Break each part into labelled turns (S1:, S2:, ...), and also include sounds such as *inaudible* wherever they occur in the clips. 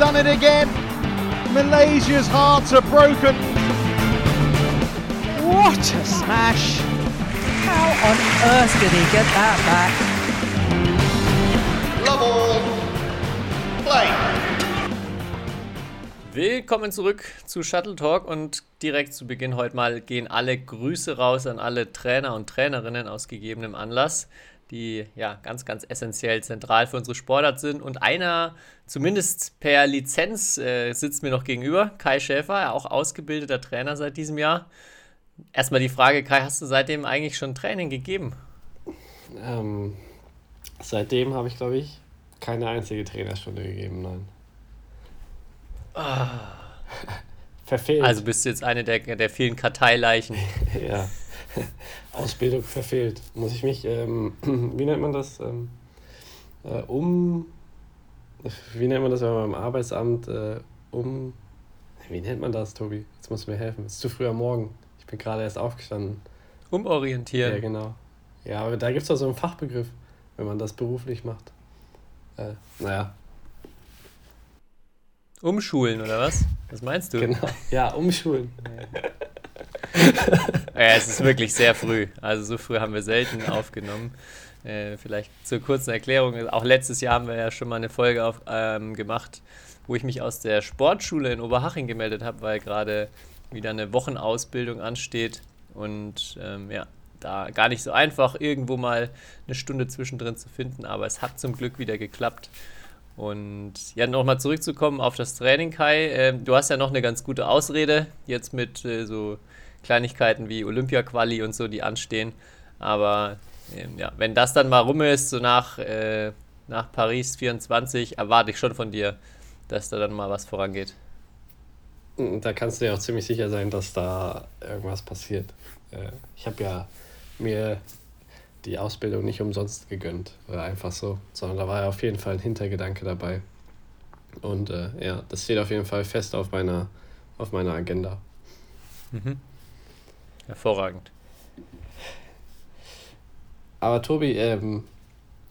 S1: done it again. Malaysia's hearts are broken.
S2: What a smash! How on earth did he get that back?
S3: Love all. Play.
S4: Willkommen zurück zu Shuttle Talk und direkt zu Beginn heute mal gehen alle Grüße raus an alle Trainer und Trainerinnen aus gegebenem Anlass, die ja ganz, ganz essentiell zentral für unsere Sportart sind. Und einer, zumindest per Lizenz, äh, sitzt mir noch gegenüber, Kai Schäfer, auch ausgebildeter Trainer seit diesem Jahr. Erstmal die Frage, Kai, hast du seitdem eigentlich schon Training gegeben?
S5: Ähm, seitdem habe ich, glaube ich, keine einzige Trainerstunde gegeben, nein. *laughs* Verfehlt.
S4: Also bist du jetzt eine der, der vielen Karteileichen. *laughs*
S5: ja. *laughs* Ausbildung verfehlt. Muss ich mich, ähm, *clears throat* wie nennt man das? Ähm, äh, um. Wie nennt man das, wenn man beim Arbeitsamt äh, um. Wie nennt man das, Tobi? Jetzt musst du mir helfen. Es ist zu früh am Morgen. Ich bin gerade erst aufgestanden.
S4: Umorientieren.
S5: Ja, genau. Ja, aber da gibt es doch so einen Fachbegriff, wenn man das beruflich macht. Äh, naja,
S4: Umschulen oder was? Was meinst du?
S5: genau. Ja, umschulen. *laughs* *laughs*
S4: Ja, es ist wirklich sehr früh. Also so früh haben wir selten aufgenommen. Äh, vielleicht zur kurzen Erklärung. Auch letztes Jahr haben wir ja schon mal eine Folge auf, ähm, gemacht, wo ich mich aus der Sportschule in Oberhaching gemeldet habe, weil gerade wieder eine Wochenausbildung ansteht. Und ähm, ja, da gar nicht so einfach, irgendwo mal eine Stunde zwischendrin zu finden. Aber es hat zum Glück wieder geklappt. Und ja, nochmal zurückzukommen auf das Training, Kai. Ähm, du hast ja noch eine ganz gute Ausrede, jetzt mit äh, so Kleinigkeiten wie Olympia-Quali und so, die anstehen. Aber ähm, ja, wenn das dann mal rum ist, so nach, äh, nach Paris 24, erwarte ich schon von dir, dass da dann mal was vorangeht.
S5: Da kannst du dir auch ziemlich sicher sein, dass da irgendwas passiert. Äh, Ich habe ja mir die Ausbildung nicht umsonst gegönnt, oder einfach so, sondern da war ja auf jeden Fall ein Hintergedanke dabei. Und äh, ja, das steht auf jeden Fall fest auf meiner, auf meiner Agenda.
S4: Hervorragend.
S5: Aber Tobi, ähm,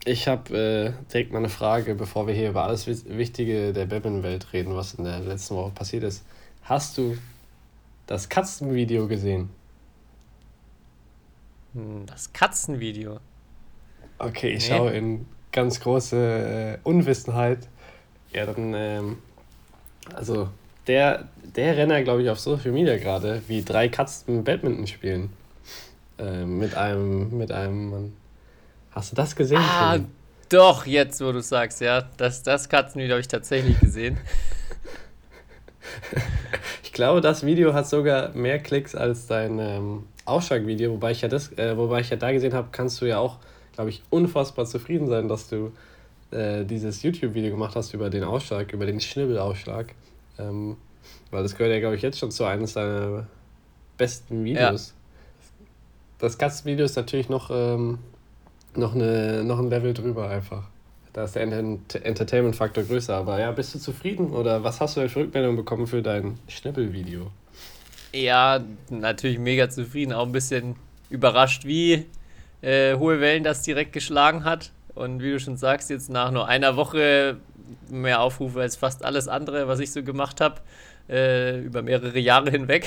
S5: ich habe äh, direkt mal eine Frage, bevor wir hier über alles Wichtige der Badminton-Welt reden, was in der letzten Woche passiert ist. Hast du das Katzenvideo gesehen?
S4: Hm, Das Katzenvideo.
S5: Okay, ich
S4: Nee.
S5: schaue in ganz große äh, Unwissenheit. Ja, dann, ähm, also der, der Renner, glaube ich, auf Social Media gerade, wie drei Katzen Badminton spielen. Ähm, mit einem, mit einem Mann. Hast du das gesehen?
S4: Ah,
S5: Tobi?
S4: doch, jetzt wo du sagst, ja. Das, das Katzenvideo habe ich tatsächlich gesehen. *laughs*
S5: Ich glaube, das Video hat sogar mehr Klicks als dein ähm, Aufschlag-Video, wobei ich ja das, äh, wobei ich ja da gesehen habe, kannst du ja auch, glaube ich, unfassbar zufrieden sein, dass du äh, dieses YouTube-Video gemacht hast über den Ausschlag, über den Schnibbelausschlag. Ähm, weil das gehört ja, glaube ich, jetzt schon zu eines deiner besten Videos. Das Katzenvideo ist natürlich noch, ähm, noch, eine, noch ein Level drüber einfach. Da ist der Ent Entertainment-Faktor größer. Aber ja, bist du zufrieden oder was hast du denn für Rückmeldung bekommen für dein Schnibbelvideo?
S4: Ja, natürlich mega zufrieden, auch ein bisschen überrascht, wie äh, hohe Wellen das direkt geschlagen hat. Und wie du schon sagst, jetzt nach nur einer Woche mehr Aufrufe als fast alles andere, was ich so gemacht habe, äh, über mehrere Jahre hinweg.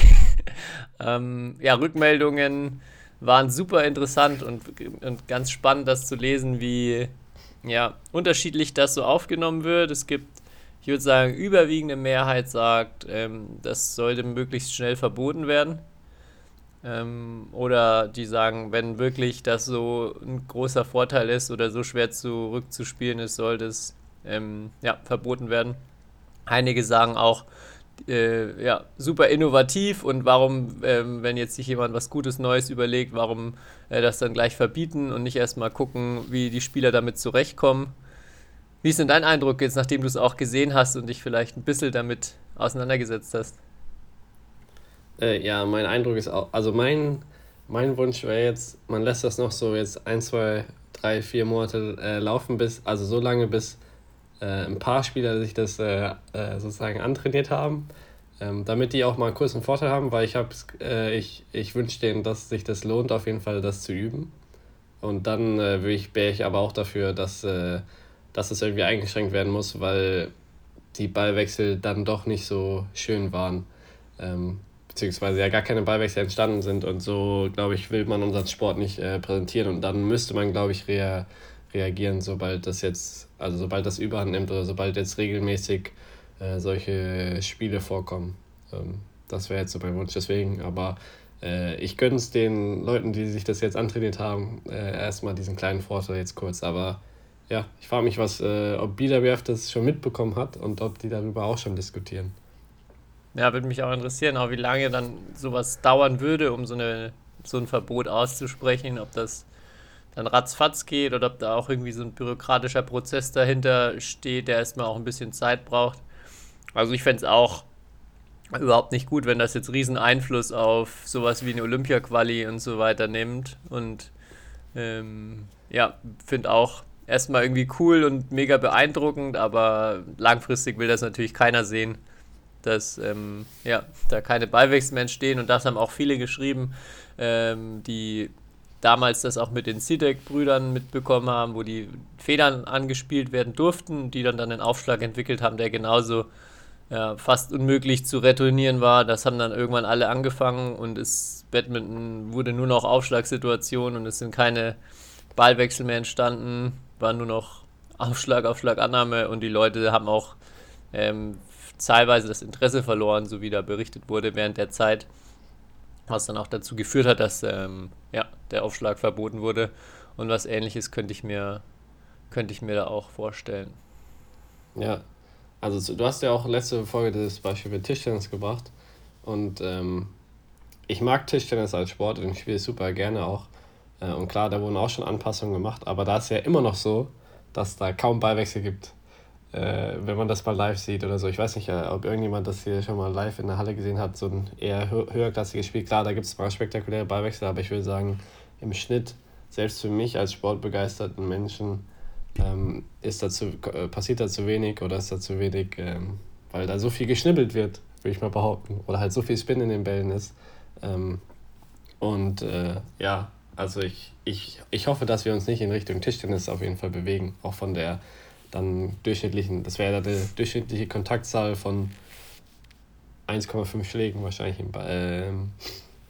S4: *laughs* ähm, ja, Rückmeldungen waren super interessant und, und ganz spannend, das zu lesen, wie ja, unterschiedlich das so aufgenommen wird. Es gibt ich würde sagen, überwiegende Mehrheit sagt, ähm, das sollte möglichst schnell verboten werden. Ähm, oder die sagen, wenn wirklich das so ein großer Vorteil ist oder so schwer zurückzuspielen ist, sollte es ähm, ja, verboten werden. Einige sagen auch, äh, ja, super innovativ und warum, ähm, wenn jetzt sich jemand was Gutes Neues überlegt, warum äh, das dann gleich verbieten und nicht erstmal gucken, wie die Spieler damit zurechtkommen. Wie ist denn dein Eindruck jetzt, nachdem du es auch gesehen hast und dich vielleicht ein bisschen damit auseinandergesetzt hast?
S5: Äh, ja, mein Eindruck ist auch, also mein, mein Wunsch wäre jetzt, man lässt das noch so jetzt ein, zwei, drei, vier Monate äh, laufen, bis, also so lange, bis ein paar Spieler sich das äh, äh, sozusagen antrainiert haben, ähm, damit die auch mal einen Vorteil haben, weil ich äh, ich, ich wünsche denen, dass sich das lohnt, auf jeden Fall das zu üben. Und dann äh, wäre ich, wär ich aber auch dafür, dass, äh, dass es irgendwie eingeschränkt werden muss, weil die Ballwechsel dann doch nicht so schön waren. Ähm, beziehungsweise ja gar keine Ballwechsel entstanden sind und so, glaube ich, will man unseren Sport nicht äh, präsentieren und dann müsste man, glaube ich, rea reagieren, sobald das jetzt, also sobald das überhand nimmt oder sobald jetzt regelmäßig äh, solche Spiele vorkommen. Ähm, das wäre jetzt so mein Wunsch deswegen, aber äh, ich gönne es den Leuten, die sich das jetzt antrainiert haben, äh, erstmal diesen kleinen Vorteil jetzt kurz, aber ja, ich frage mich, was, äh, ob BWF das schon mitbekommen hat und ob die darüber auch schon diskutieren.
S4: Ja, würde mich auch interessieren, auch wie lange dann sowas dauern würde, um so, eine, so ein Verbot auszusprechen, ob das dann ratzfatz geht oder ob da auch irgendwie so ein bürokratischer Prozess dahinter steht, der erstmal auch ein bisschen Zeit braucht. Also ich fände es auch überhaupt nicht gut, wenn das jetzt riesen Einfluss auf sowas wie eine Olympia-Quali und so weiter nimmt. Und ähm, ja, finde auch erstmal irgendwie cool und mega beeindruckend, aber langfristig will das natürlich keiner sehen dass ähm, ja, da keine Beiwechsel mehr entstehen und das haben auch viele geschrieben, ähm, die damals das auch mit den CDEC-Brüdern mitbekommen haben, wo die Federn angespielt werden durften, die dann, dann einen Aufschlag entwickelt haben, der genauso ja, fast unmöglich zu retournieren war. Das haben dann irgendwann alle angefangen und es Badminton wurde nur noch Aufschlagssituation und es sind keine Ballwechsel mehr entstanden, war nur noch Aufschlag, Aufschlag, Annahme und die Leute haben auch ähm, teilweise das Interesse verloren, so wie da berichtet wurde während der Zeit, was dann auch dazu geführt hat, dass ähm, ja, der Aufschlag verboten wurde. Und was ähnliches könnte ich mir, könnte ich mir da auch vorstellen.
S5: Ja, also du hast ja auch letzte Folge das Beispiel mit Tischtennis gebracht. Und ähm, ich mag Tischtennis als Sport und ich spiele super gerne auch. Äh, und klar, da wurden auch schon Anpassungen gemacht, aber da ist ja immer noch so, dass da kaum Ballwechsel gibt äh, wenn man das mal live sieht oder so. Ich weiß nicht, äh, ob irgendjemand das hier schon mal live in der Halle gesehen hat, so ein eher hö höherklassiges Spiel. Klar, da gibt es mal spektakuläre Ballwechsel, aber ich würde sagen, im Schnitt, selbst für mich als sportbegeisterten Menschen, ähm, ist dazu, äh, passiert da zu wenig oder ist da zu wenig, ähm, weil da so viel geschnibbelt wird, würde ich mal behaupten. Oder halt so viel Spin in den Bällen ist. Ähm, und äh, ja, also ich, ich, ich hoffe, dass wir uns nicht in Richtung Tischtennis auf jeden Fall bewegen, auch von der dann durchschnittlichen, das wäre die durchschnittliche Kontaktzahl von 1,5 Schlägen wahrscheinlich im, äh,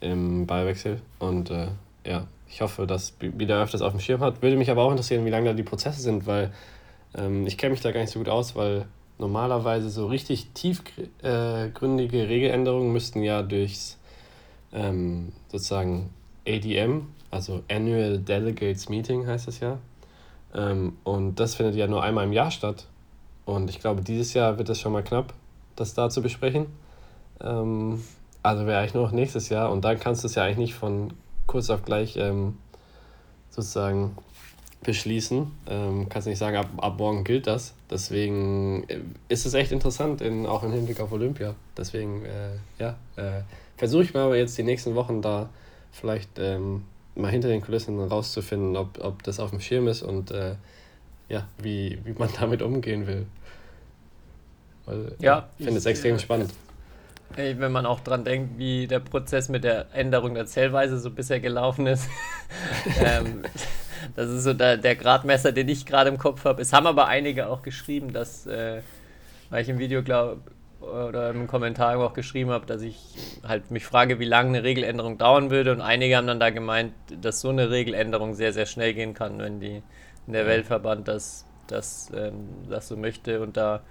S5: im Ballwechsel. Und äh, ja, ich hoffe, dass wieder öfters auf dem Schirm hat. Würde mich aber auch interessieren, wie lange da die Prozesse sind, weil ähm, ich kenne mich da gar nicht so gut aus, weil normalerweise so richtig tiefgründige äh, Regeländerungen müssten ja durchs ähm, sozusagen ADM, also Annual Delegates Meeting heißt das ja, ähm, und das findet ja nur einmal im Jahr statt. Und ich glaube, dieses Jahr wird es schon mal knapp, das da zu besprechen. Ähm, also wäre eigentlich nur noch nächstes Jahr. Und dann kannst du es ja eigentlich nicht von kurz auf gleich ähm, sozusagen beschließen. Ähm, kannst nicht sagen, ab, ab morgen gilt das. Deswegen äh, ist es echt interessant, in, auch im Hinblick auf Olympia. Deswegen, äh, ja, äh, versuche ich mal jetzt die nächsten Wochen da vielleicht ähm, mal hinter den Kulissen rauszufinden, ob, ob das auf dem Schirm ist und äh, ja, wie, wie man *laughs* damit umgehen will. Weil, ja, ich finde es extrem spannend.
S4: Wenn man auch dran denkt, wie der Prozess mit der Änderung der Zählweise so bisher gelaufen ist. *laughs* ähm, das ist so der, der Gradmesser, den ich gerade im Kopf habe. Es haben aber einige auch geschrieben, dass, äh, weil ich im Video glaube, oder im Kommentar auch geschrieben habe, dass ich halt mich frage, wie lange eine Regeländerung dauern würde. Und einige haben dann da gemeint, dass so eine Regeländerung sehr, sehr schnell gehen kann, wenn die in der Weltverband das, das, ähm, das so möchte und da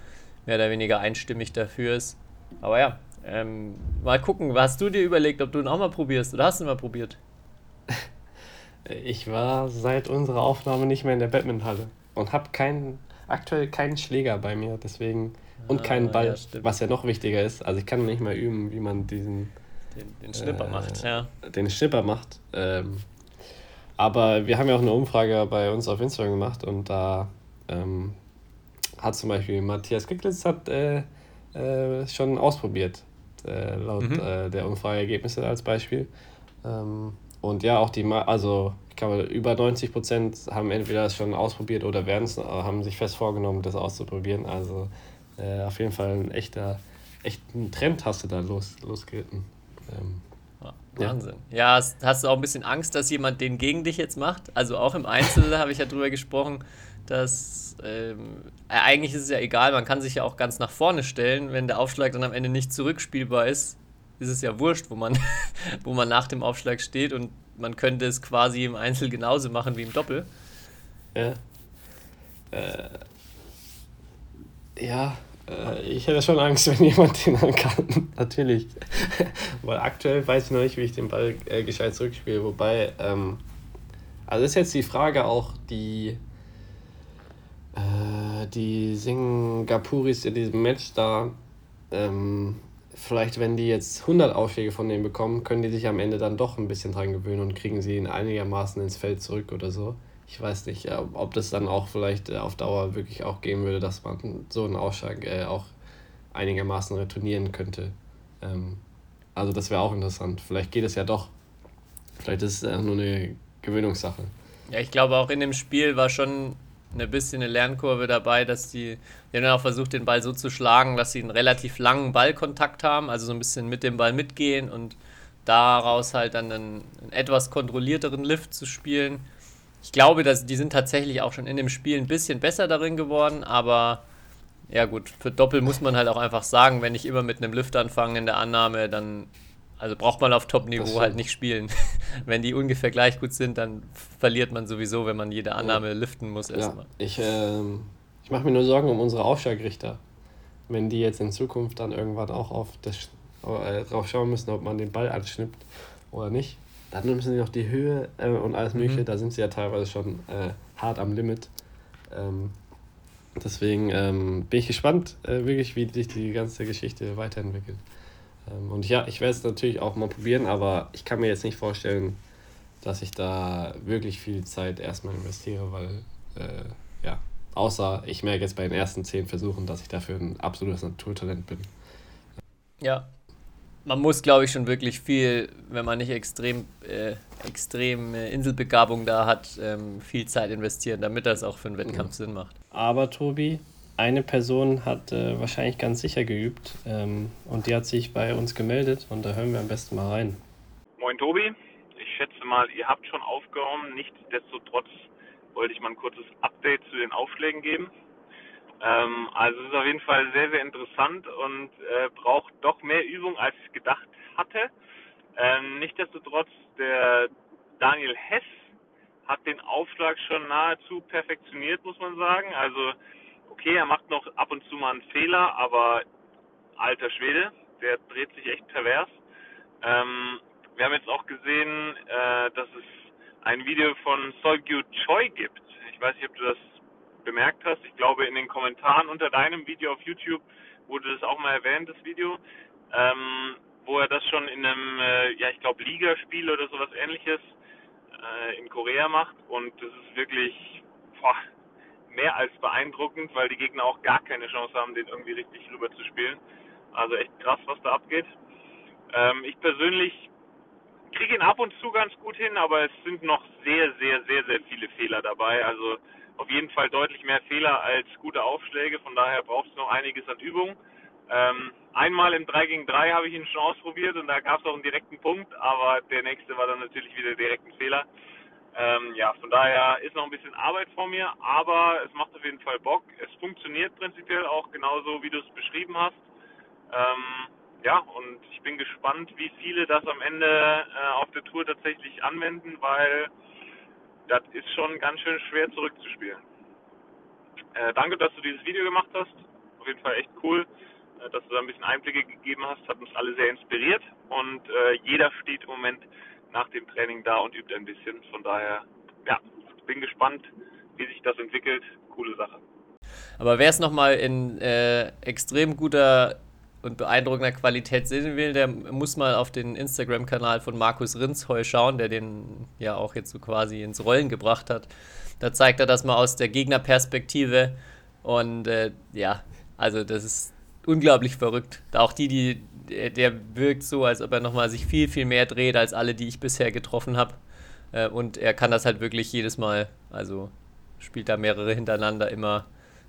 S4: mehr oder weniger einstimmig dafür ist. Aber ja, ähm, mal gucken, hast du dir überlegt, ob du ihn auch mal probierst oder hast du ihn mal probiert? *laughs*
S5: Ich war seit unserer Aufnahme nicht mehr in der Badmintonhalle und habe keinen, aktuell keinen Schläger bei mir, deswegen und keinen Ball, ja, was ja noch wichtiger ist. Also ich kann nicht mal üben, wie man diesen...
S4: Den, den Schnipper äh, macht, ja.
S5: Den Schnipper macht. Ähm, aber wir haben ja auch eine Umfrage bei uns auf Instagram gemacht und da ähm, hat zum Beispiel Matthias Kicklitz hat äh, äh, schon ausprobiert, äh, laut mhm. Äh, der Umfrageergebnisse als Beispiel. Ähm, und ja, auch die, also ich glaube, über 90 Prozent haben entweder das schon ausprobiert oder werden es, haben sich fest vorgenommen, das auszuprobieren. Also äh, auf jeden Fall ein echter, echten Trend hast du da los, losgeritten. Ähm,
S4: Wahnsinn. Ja, ja hast, du auch ein bisschen Angst, dass jemand den gegen dich jetzt macht? Also auch im Einzel *laughs* habe ich ja drüber gesprochen, dass ähm, äh, eigentlich ist es ja egal, man kann sich ja auch ganz nach vorne stellen, wenn der Aufschlag dann am Ende nicht zurückspielbar ist, ist es ja wurscht, wo man, *laughs* wo man nach dem Aufschlag steht und man könnte es quasi im Einzel genauso machen wie im Doppel.
S5: Ja. Äh, ja, ich hätte schon Angst, *laughs* wenn jemand den dann kann. Natürlich. *laughs* Weil aktuell weiß ich noch nicht, wie ich den Ball äh, gescheit zurückspiele. Wobei, ähm, also ist jetzt die Frage auch, die, äh, die Singapuris in diesem Match da, ähm, vielleicht wenn die jetzt 100 Aufschläge von denen bekommen, können die sich am Ende dann doch ein bisschen dran gewöhnen und kriegen sie ihn einigermaßen ins Feld zurück oder so ich weiß nicht, ob das dann auch vielleicht äh, auf Dauer wirklich auch gehen würde, dass man so einen Ausschlag äh, auch einigermaßen retournieren könnte. Ähm, also das wäre auch interessant. Vielleicht geht es ja doch. Vielleicht ist es äh, nur eine Gewöhnungssache.
S4: Ja, ich glaube auch in dem Spiel war schon eine bisschen eine Lernkurve dabei, dass die, die haben dann auch versucht, den Ball so zu schlagen, dass sie einen relativ langen Ballkontakt haben, also so ein bisschen mit dem Ball mitgehen und daraus halt dann einen, einen etwas kontrollierteren Lift zu spielen ich glaube, dass die sind tatsächlich auch schon in dem Spiel ein bisschen besser darin geworden, aber ja gut, für Doppel muss man halt auch einfach sagen, wenn ich immer mit einem Lift anfange in der Annahme, dann also braucht man auf Top-Niveau halt nicht spielen. *laughs* wenn die ungefähr gleich gut sind, dann verliert man sowieso, wenn man jede Annahme ja. liften muss erstmal.
S5: Ja, ich ähm, ich mache mir nur Sorgen um unsere Aufschlagrichter. Wenn die jetzt in Zukunft dann irgendwann auch auf das, äh, drauf schauen müssen, ob man den Ball anschnippt oder nicht, dann müssen sie noch die Höhe äh, und alles Mögliche, mhm. da sind sie ja teilweise schon äh, hart am Limit. Ähm, deswegen ähm, bin ich gespannt, äh, wirklich, wie sich die ganze Geschichte weiterentwickelt. Ähm, und ja, ich werde es natürlich auch mal probieren, aber ich kann mir jetzt nicht vorstellen, dass ich da wirklich viel Zeit erstmal investiere, weil, äh, ja, außer ich merke jetzt bei den ersten zehn Versuchen, dass ich dafür ein absolutes Naturtalent bin.
S4: Ja, man muss, glaube ich, schon wirklich viel, wenn man nicht extrem, äh, extrem äh, Inselbegabung da hat, ähm, viel Zeit investieren, damit das auch für einen Wettkampf mhm. Sinn macht.
S5: Aber Tobi, eine Person hat äh, wahrscheinlich ganz sicher geübt ähm, und die hat sich bei uns gemeldet und da hören wir am besten mal rein.
S6: Moin Tobi, ich schätze mal, ihr habt schon aufgehauen. Nichtsdestotrotz wollte ich mal ein kurzes Update zu den Aufschlägen geben. Ähm, also es ist auf jeden Fall sehr, sehr interessant und äh, braucht doch mehr Übung, als ich gedacht hatte. Ähm, Nichtsdestotrotz, der Daniel Hess hat den Aufschlag schon nahezu perfektioniert, muss man sagen. Also okay, er macht noch ab und zu mal einen Fehler, aber alter Schwede, der dreht sich echt pervers. Ähm, wir haben jetzt auch gesehen, äh, dass es ein Video von Solgyu Choi gibt. Ich weiß nicht, ob du das bemerkt hast. Ich glaube, in den Kommentaren unter deinem Video auf YouTube wurde das auch mal erwähnt, das Video, ähm, wo er das schon in einem, äh, ja, ich glaube, Ligaspiel oder sowas ähnliches äh, in Korea macht. Und das ist wirklich boah, mehr als beeindruckend, weil die Gegner auch gar keine Chance haben, den irgendwie richtig rüber zu spielen. Also echt krass, was da abgeht. Ähm, ich persönlich kriege ihn ab und zu ganz gut hin, aber es sind noch sehr, sehr, sehr, sehr viele Fehler dabei. Also auf jeden Fall deutlich mehr Fehler als gute Aufschläge. Von daher braucht es noch einiges an Übung. Ähm, einmal im 3 gegen 3 habe ich ihn schon ausprobiert und da gab es auch einen direkten Punkt, aber der nächste war dann natürlich wieder direkt ein Fehler. Ähm, ja, von daher ist noch ein bisschen Arbeit vor mir, aber es macht auf jeden Fall Bock. Es funktioniert prinzipiell auch genauso, wie du es beschrieben hast. Ähm, ja, und ich bin gespannt, wie viele das am Ende äh, auf der Tour tatsächlich anwenden, weil das ist schon ganz schön schwer zurückzuspielen. Äh, danke, dass du dieses Video gemacht hast. Auf jeden Fall echt cool, äh, dass du da ein bisschen Einblicke gegeben hast. Hat uns alle sehr inspiriert und äh, jeder steht im Moment nach dem Training da und übt ein bisschen. Von daher, ja, bin gespannt, wie sich das entwickelt. Coole Sache.
S4: Aber wer es nochmal in äh, extrem guter und beeindruckender Qualität sehen will, der muss mal auf den Instagram-Kanal von Markus Rinsheu schauen, der den ja auch jetzt so quasi ins Rollen gebracht hat. Da zeigt er das mal aus der Gegnerperspektive und äh, ja, also das ist unglaublich verrückt. Auch die, die, der wirkt so, als ob er nochmal sich viel, viel mehr dreht als alle, die ich bisher getroffen habe. Äh, und er kann das halt wirklich jedes Mal, also spielt da mehrere hintereinander immer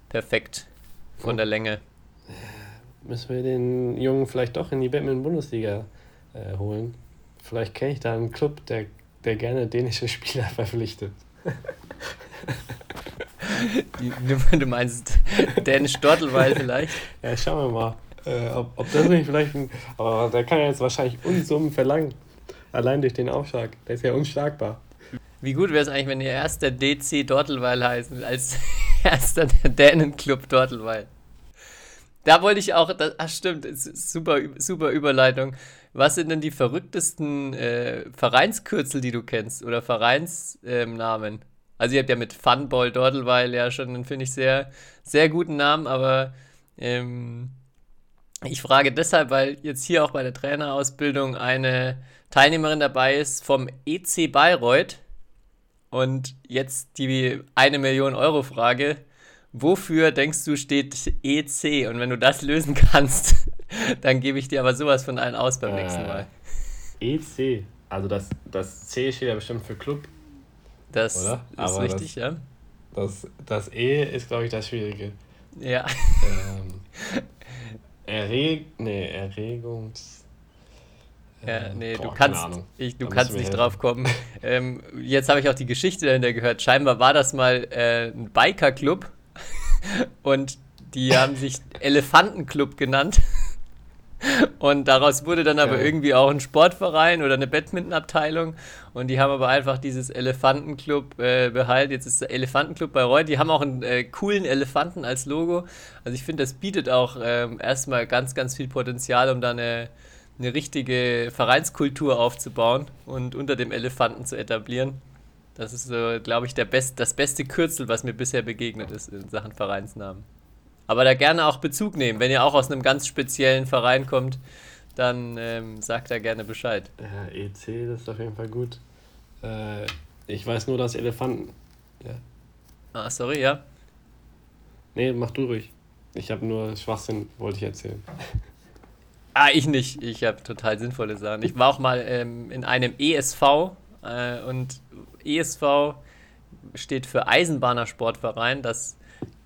S4: perfekt von der Länge
S5: müssen wir den Jungen vielleicht doch in die Batman-Bundesliga äh, holen. Vielleicht kenne ich da einen Club, der, der gerne dänische Spieler *laughs* verpflichtet.
S4: Du, *laughs* du meinst Dänisch Dortelweil *laughs* vielleicht?
S5: Ja, schauen wir mal, äh, ob, ob das nicht vielleicht ein. Aber der kann ja jetzt wahrscheinlich Unsummen verlangen. Allein durch den Aufschlag. Der ist ja unschlagbar.
S4: Wie gut wäre es eigentlich, wenn ihr erster DC Dortelweil heißen, als erster der Dänenclub Dortelweil. Da wollte ich auch, das, ach stimmt, super, super Überleitung. Was sind denn die verrücktesten äh, Vereinskürzel, die du kennst oder Vereinsnamen? Ähm, also ihr habt ja mit Funball Dortelweil ja schon einen, finde ich, sehr, sehr guten Namen, aber ähm, ich frage deshalb, weil jetzt hier auch bei der Trainerausbildung eine Teilnehmerin dabei ist vom EC Bayreuth und jetzt die eine Million Euro Frage. Wofür denkst du steht EC? Und wenn du das lösen kannst, *laughs* dann gebe ich dir aber sowas von allen aus beim äh, nächsten Mal.
S5: EC, also das, das C steht ja bestimmt für Club.
S4: Das oder? ist aber richtig,
S5: das,
S4: ja.
S5: Das, das E ist, glaube ich, das Schwierige.
S4: Ja.
S5: Ähm, *laughs* Erreg nee, Erregungs.
S4: Ja, ähm, nee, boah, du kannst, ich, du kannst nicht drauf kommen. *laughs* ähm, jetzt habe ich auch die Geschichte dahinter gehört. Scheinbar war das mal äh, ein Biker-Club und die haben sich Elefantenclub genannt. Und daraus wurde dann aber irgendwie auch ein Sportverein oder eine Badmintonabteilung. Und die haben aber einfach dieses Elefantenclub äh, behalten. Jetzt ist der Elefantenclub bei Reut. Die haben auch einen äh, coolen Elefanten als Logo. Also ich finde, das bietet auch ähm, erstmal ganz, ganz viel Potenzial, um da eine, eine richtige Vereinskultur aufzubauen und unter dem Elefanten zu etablieren. Das ist so, glaube ich, der best, das beste Kürzel, was mir bisher begegnet ist in Sachen Vereinsnamen. Aber da gerne auch Bezug nehmen. Wenn ihr auch aus einem ganz speziellen Verein kommt, dann ähm, sagt da gerne Bescheid.
S5: Ja, EC, das ist auf jeden Fall gut. Äh, ich weiß nur, dass Elefanten. Ja.
S4: Ah, sorry, ja.
S5: Nee, mach du ruhig. Ich habe nur Schwachsinn, wollte ich erzählen. *laughs*
S4: Ah, ich nicht. Ich habe total sinnvolle Sachen. Ich war auch mal ähm, in einem ESV äh, und ESV steht für Eisenbahner Sportverein. Das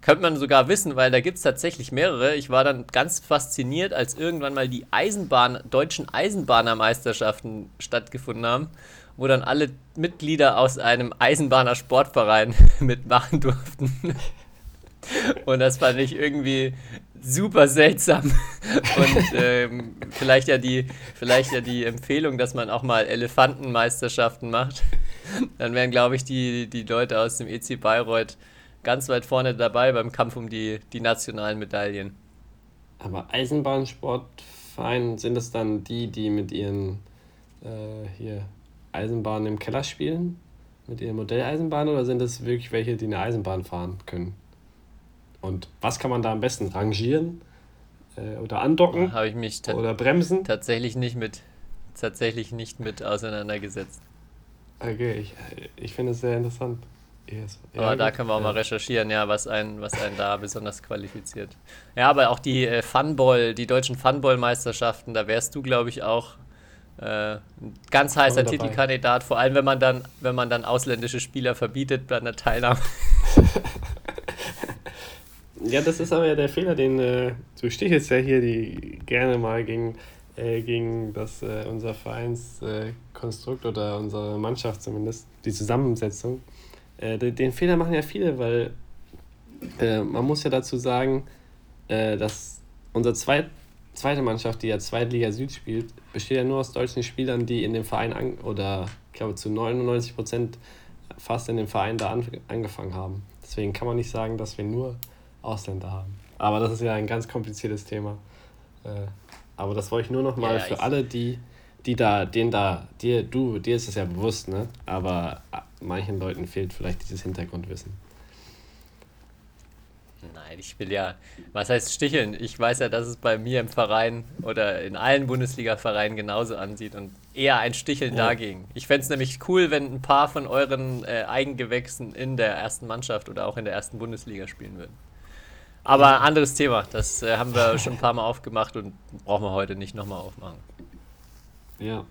S4: könnte man sogar wissen, weil da gibt es tatsächlich mehrere. Ich war dann ganz fasziniert, als irgendwann mal die Eisenbahn, deutschen Eisenbahnermeisterschaften stattgefunden haben, wo dann alle Mitglieder aus einem Eisenbahner-Sportverein *laughs* mitmachen durften. Und das fand ich irgendwie super seltsam. Und ähm, vielleicht, ja die, vielleicht ja die Empfehlung, dass man auch mal Elefantenmeisterschaften macht. *laughs* Dann wären, glaube ich, die, die Leute aus dem EC Bayreuth ganz weit vorne dabei beim Kampf um die, die nationalen Medaillen.
S5: Aber Eisenbahnsportverein sind es dann die, die mit ihren äh, hier Eisenbahnen im Keller spielen? Mit ihren Modelleisenbahnen oder sind es wirklich welche, die eine Eisenbahn fahren können? Und was kann man da am besten rangieren? Äh, oder andocken?
S4: Habe ich mich
S5: oder bremsen?
S4: Tatsächlich nicht mit tatsächlich nicht mit auseinandergesetzt.
S5: Okay, ich, ich finde es sehr interessant.
S4: Yes. Ja, aber da können wir auch mal recherchieren, ja, was einen, was einen da besonders qualifiziert. Ja, aber auch die äh, Funball, die deutschen Funball-Meisterschaften, da wärst du, glaube ich, auch äh, ein ganz heißer Titelkandidat, vor allem wenn man dann, wenn man dann ausländische Spieler verbietet bei einer Teilnahme. *laughs*
S5: ja, das ist aber ja der Fehler, den äh, du stichelst ja hier die gerne mal gegen, äh, gegen das äh, unser Vereinskonstrukt oder unsere Mannschaft zumindest, die Zusammensetzung. Äh, den Fehler machen ja viele, weil äh, man muss ja dazu sagen, äh, dass unsere zweit, zweite Mannschaft, die ja Zweitliga Süd spielt, besteht ja nur aus deutschen Spielern, die in dem Verein an, oder ich glaube zu 99 Prozent fast in dem Verein da an, angefangen haben. Deswegen kann man nicht sagen, dass wir nur Ausländer haben. Aber das ist ja ein ganz kompliziertes Thema. Äh, aber das wollte ich nur noch mal ja, für alle, die, die da, denen da, dir, du, dir ist es ja bewusst, ne? Aber manchen Leuten fehlt vielleicht dieses Hintergrundwissen.
S4: Nein, ich will ja, was heißt sticheln? Ich weiß ja, dass es bei mir im Verein oder in allen Bundesliga-Vereinen genauso ansieht und eher ein Sticheln ja. dagegen. Ich fände es nämlich cool, wenn ein paar von euren äh, Eigengewächsen in der ersten Mannschaft oder auch in der ersten Bundesliga spielen würden. Aber anderes Thema, das äh, haben wir *laughs* schon ein paar Mal aufgemacht und brauchen wir heute nicht nochmal aufmachen.
S5: Ja,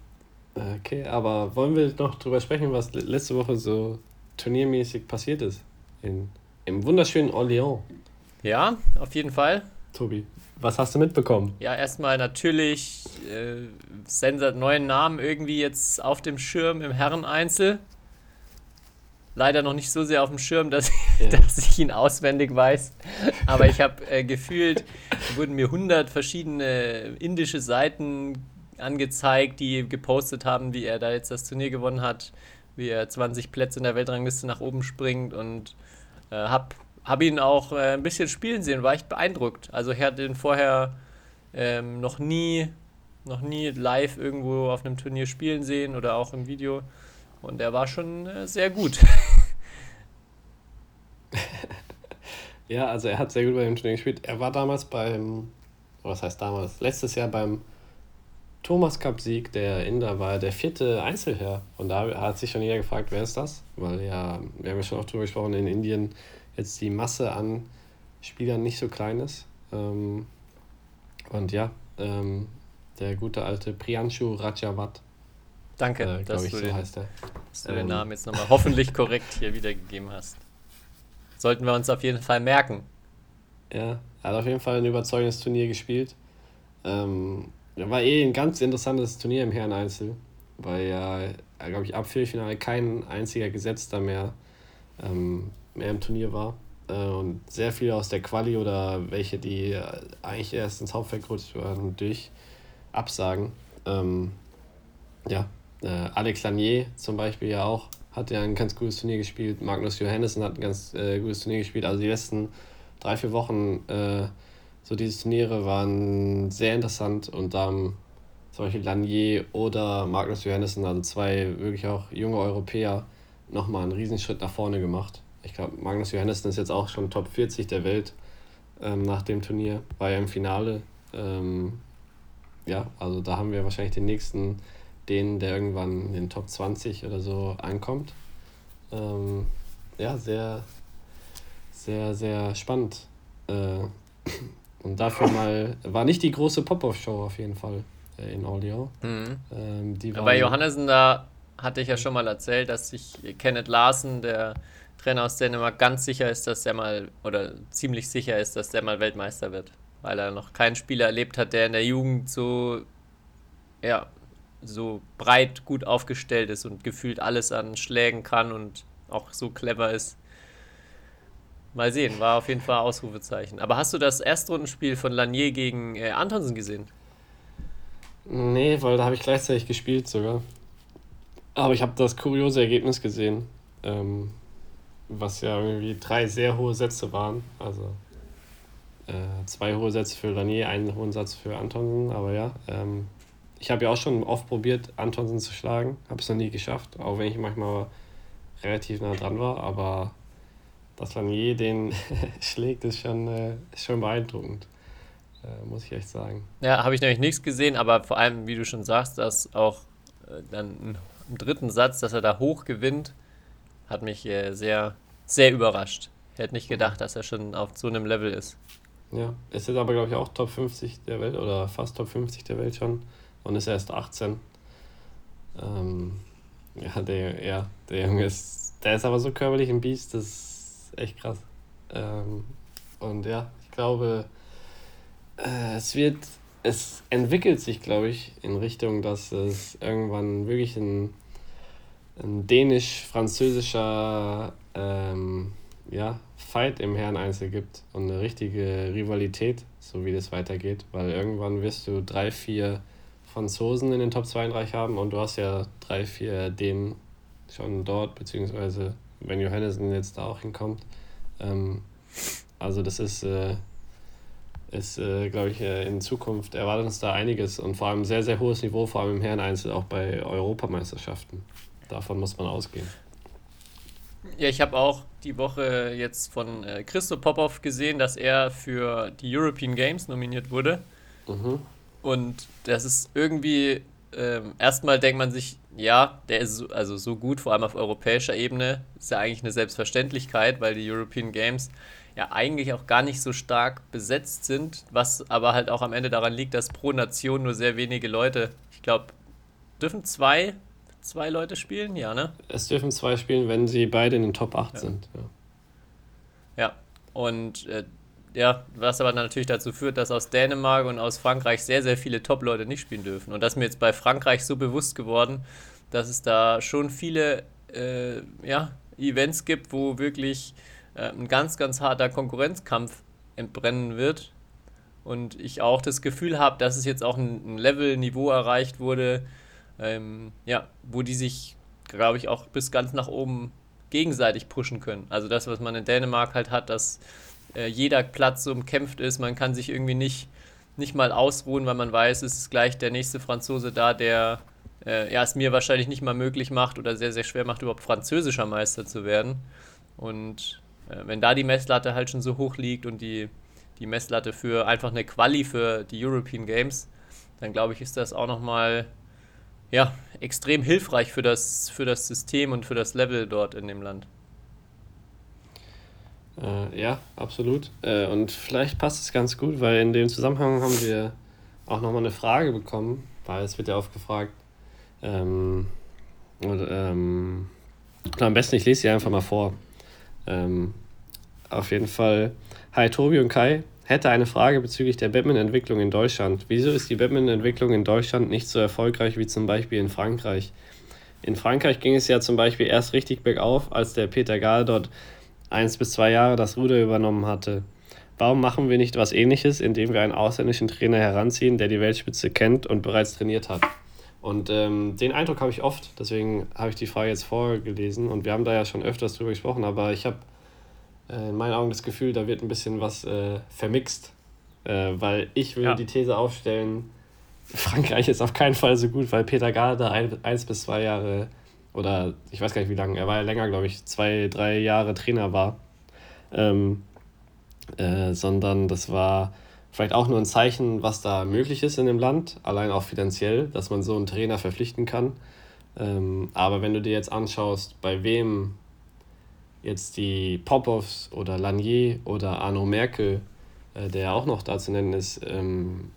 S5: Okay, aber wollen wir noch drüber sprechen, was letzte Woche so turniermäßig passiert ist? In, Im wunderschönen Orléans.
S4: Ja, auf jeden Fall.
S5: Tobi, was hast du mitbekommen?
S4: Ja, erstmal natürlich äh, Sensat neuen Namen irgendwie jetzt auf dem Schirm im Herreneinzel. leider noch nicht so sehr auf dem Schirm, dass, *laughs* ja. dass ich ihn auswendig weiß. Aber ich habe äh, gefühlt, wurden mir 100 verschiedene indische Seiten angezeigt, die gepostet haben, wie er da jetzt das Turnier gewonnen hat, wie er 20 Plätze in der Weltrangliste nach oben springt und äh, habe hab ihn auch äh, ein bisschen spielen sehen, war echt beeindruckt. Also ich hatte ihn vorher ähm, noch nie noch nie live irgendwo auf einem Turnier spielen sehen oder auch im Video. Und er war schon äh, sehr gut. *laughs*
S5: ja, also er hat sehr gut bei dem Turnier gespielt. Er war damals beim, was heißt damals, letztes Jahr beim Thomas Cup Sieg der Inder war der vierte Einzelherr. Und da hat sich schon jeder gefragt, wer ist das? Weil ja, wir haben ja schon auch darüber gesprochen, in Indien jetzt die Masse an Spielern nicht so klein ist. Ähm, und ja, ähm, der gute alte Priyanshu Rajawat
S4: Danke, äh, dass, ich, du, so den, dass du den ähm. Namen jetzt nochmal hoffentlich korrekt hier wiedergegeben hast. Sollten wir uns auf jeden Fall merken.
S5: Ja, er hat auf jeden Fall ein überzeugendes Turnier gespielt. Ähm, war eh ein ganz interessantes Turnier im Herren-Einzel, weil ja, glaube ich, ab Viertelfinale kein einziger Gesetzter mehr, ähm, mehr im Turnier war. Äh, und sehr viele aus der Quali oder welche, die eigentlich erst ins Hauptfeld gerutscht waren, durch Absagen. Ähm, ja, äh, Alex Lanier zum Beispiel ja auch, hat ja ein ganz gutes Turnier gespielt. Magnus Johannessen hat ein ganz äh, gutes Turnier gespielt. Also die letzten drei, vier Wochen, äh, so diese Turniere waren sehr interessant und da haben zum Beispiel Lanier oder Magnus Johannessen, also zwei wirklich auch junge Europäer, nochmal einen Riesenschritt nach vorne gemacht. Ich glaube, Magnus Johannessen ist jetzt auch schon Top 40 der Welt ähm, nach dem Turnier, war ja im Finale. Ähm, ja, also da haben wir wahrscheinlich den nächsten den, der irgendwann in den Top 20 oder so ankommt. Ähm, ja, sehr, sehr, sehr spannend. Äh, und dafür mal, war nicht die große Pop-Off-Show auf jeden Fall äh, in Orléans. Mhm.
S4: Ähm, die Bei Johannesen, da hatte ich ja schon mal erzählt, dass sich Kenneth Larsen, der Trainer aus Dänemark, ganz sicher ist, dass er mal, oder ziemlich sicher ist, dass der mal Weltmeister wird. Weil er noch keinen Spieler erlebt hat, der in der Jugend so, ja, so breit gut aufgestellt ist und gefühlt alles an Schlägen kann und auch so clever ist. Mal sehen, war auf jeden Fall Ausrufezeichen. Aber hast du das Erstrundenspiel von Lanier gegen äh, Antonsen gesehen?
S5: Nee, weil da habe ich gleichzeitig gespielt sogar. Aber ich habe das kuriose Ergebnis gesehen, ähm, was ja irgendwie drei sehr hohe Sätze waren. Also äh, zwei hohe Sätze für Lanier, einen hohen Satz für Antonsen. Aber ja, ähm, ich habe ja auch schon oft probiert, Antonsen zu schlagen. Habe es noch nie geschafft, auch wenn ich manchmal relativ nah dran war. Aber dass Lanier den *laughs* schlägt, ist schon, äh, ist schon beeindruckend. Äh, muss ich echt sagen.
S4: Ja, habe ich nämlich nichts gesehen, aber vor allem, wie du schon sagst, dass auch äh, dann im dritten Satz, dass er da hoch gewinnt, hat mich äh, sehr, sehr überrascht. Ich hätte nicht gedacht, dass er schon auf so einem Level ist.
S5: Ja, es ist aber, glaube ich, auch Top 50 der Welt oder fast Top 50 der Welt schon und ist erst 18. Ähm, ja, der, ja, der Junge ist, der ist aber so körperlich ein Biest, das ist echt krass. Ähm, und ja, ich glaube, äh, es wird, es entwickelt sich, glaube ich, in Richtung, dass es irgendwann wirklich ein, ein dänisch-französischer ähm, ja, Fight im Herren-Einzel gibt und eine richtige Rivalität, so wie das weitergeht, weil irgendwann wirst du drei, vier Franzosen in den Top 32 haben und du hast ja drei, vier Dänen schon dort, beziehungsweise wenn Johannessen jetzt da auch hinkommt. Ähm, also das ist, äh, ist äh, glaube ich, äh, in Zukunft erwartet uns da einiges und vor allem sehr, sehr hohes Niveau, vor allem im Herren-Einzel, auch bei Europameisterschaften. Davon muss man ausgehen.
S4: Ja, ich habe auch die Woche jetzt von äh, Christo Popov gesehen, dass er für die European Games nominiert wurde. Mhm. Und das ist irgendwie, ähm, erstmal denkt man sich, ja, der ist so, also so gut, vor allem auf europäischer Ebene, ist ja eigentlich eine Selbstverständlichkeit, weil die European Games ja eigentlich auch gar nicht so stark besetzt sind, was aber halt auch am Ende daran liegt, dass pro Nation nur sehr wenige Leute, ich glaube, dürfen zwei, zwei Leute spielen? Ja, ne?
S5: Es dürfen zwei spielen, wenn sie beide in den Top 8 ja. sind. Ja,
S4: ja. und äh, ja, was aber natürlich dazu führt, dass aus Dänemark und aus Frankreich sehr, sehr viele Top-Leute nicht spielen dürfen. Und das ist mir jetzt bei Frankreich so bewusst geworden, dass es da schon viele äh, ja, Events gibt, wo wirklich äh, ein ganz, ganz harter Konkurrenzkampf entbrennen wird. Und ich auch das Gefühl habe, dass es jetzt auch ein, ein Level-Niveau erreicht wurde, ähm, ja, wo die sich, glaube ich, auch bis ganz nach oben gegenseitig pushen können. Also das, was man in Dänemark halt hat, dass äh, jeder Platz so umkämpft ist, man kann sich irgendwie nicht, nicht mal ausruhen, weil man weiß, es ist gleich der nächste Franzose da, der äh, ja, es mir wahrscheinlich nicht mal möglich macht oder sehr, sehr schwer macht, überhaupt französischer Meister zu werden. Und äh, wenn da die Messlatte halt schon so hoch liegt und die, die Messlatte für einfach eine Quali für die European Games, dann glaube ich, ist das auch nochmal ja, extrem hilfreich für das, für das System und für das Level dort in dem Land.
S5: Äh, ja, absolut. Äh, und vielleicht passt es ganz gut, weil in dem Zusammenhang haben wir auch nochmal eine Frage bekommen, weil es wird ja oft gefragt, ähm, und, ähm, am besten, ich lese sie einfach mal vor. Ähm, auf jeden Fall. Hi Tobi und Kai. Hätte eine Frage bezüglich der Batman-Entwicklung in Deutschland. Wieso ist die Batman-Entwicklung in Deutschland nicht so erfolgreich wie zum Beispiel in Frankreich? In Frankreich ging es ja zum Beispiel erst richtig bergauf, als der Peter Gahl dort eins bis zwei Jahre das Ruder übernommen hatte. Warum machen wir nicht was ähnliches, indem wir einen ausländischen Trainer heranziehen, der die Weltspitze kennt und bereits trainiert hat? Und ähm, den Eindruck habe ich oft, deswegen habe ich die Frage jetzt vorgelesen und wir haben da ja schon öfters drüber gesprochen, aber ich habe äh, in meinen Augen das Gefühl, da wird ein bisschen was äh, vermixt, äh, weil ich würde ja. die These aufstellen, *laughs* Frankreich ist auf keinen Fall so gut, weil Peter Garda ein, eins bis zwei Jahre oder ich weiß gar nicht wie lange, er war ja länger, glaube ich, zwei, drei Jahre Trainer war, ähm, äh, sondern das war vielleicht auch nur ein Zeichen, was da möglich ist in dem Land, allein auch finanziell, dass man so einen Trainer verpflichten kann. Ähm, aber wenn du dir jetzt anschaust, bei wem jetzt die Popovs oder Lanier oder Arno Merkel, äh, der auch noch da zu nennen ist, ähm,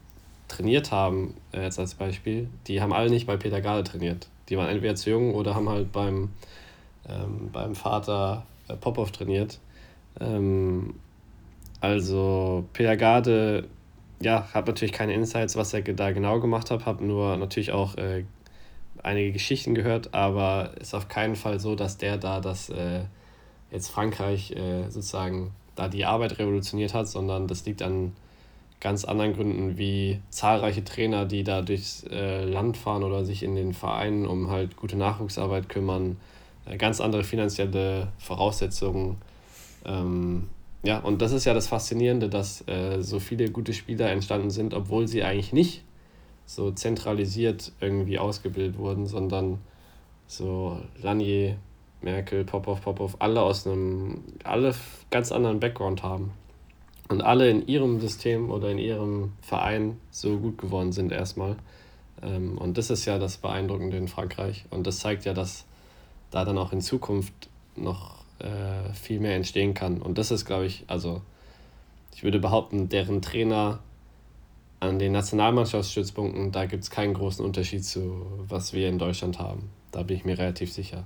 S5: trainiert haben, äh, jetzt als Beispiel, die haben alle nicht bei Peter Gade trainiert. Die waren entweder zu jung oder haben halt beim, ähm, beim Vater äh, Popov trainiert. Ähm, also Peter Garde, ja, habe natürlich keine Insights, was er da genau gemacht hat, habe nur natürlich auch äh, einige Geschichten gehört, aber ist auf keinen Fall so, dass der da das äh, jetzt Frankreich äh, sozusagen da die Arbeit revolutioniert hat, sondern das liegt an ganz anderen Gründen wie zahlreiche Trainer, die da durchs äh, Land fahren oder sich in den Vereinen um halt gute Nachwuchsarbeit kümmern, äh, ganz andere finanzielle Voraussetzungen. Ähm, ja, und das ist ja das Faszinierende, dass äh, so viele gute Spieler entstanden sind, obwohl sie eigentlich nicht so zentralisiert irgendwie ausgebildet wurden, sondern so Lanier, Merkel, Popov, Popov, alle aus einem, alle ganz anderen Background haben. Und alle in ihrem System oder in ihrem Verein so gut geworden sind erstmal. Ähm, und das ist ja das Beeindruckende in Frankreich. Und das zeigt ja, dass da dann auch in Zukunft noch äh, viel mehr entstehen kann. Und das ist, glaube ich, also ich würde behaupten, deren Trainer an den Nationalmannschaftsstützpunkten, da gibt es keinen großen Unterschied zu, was wir in Deutschland haben. Da bin ich mir relativ sicher.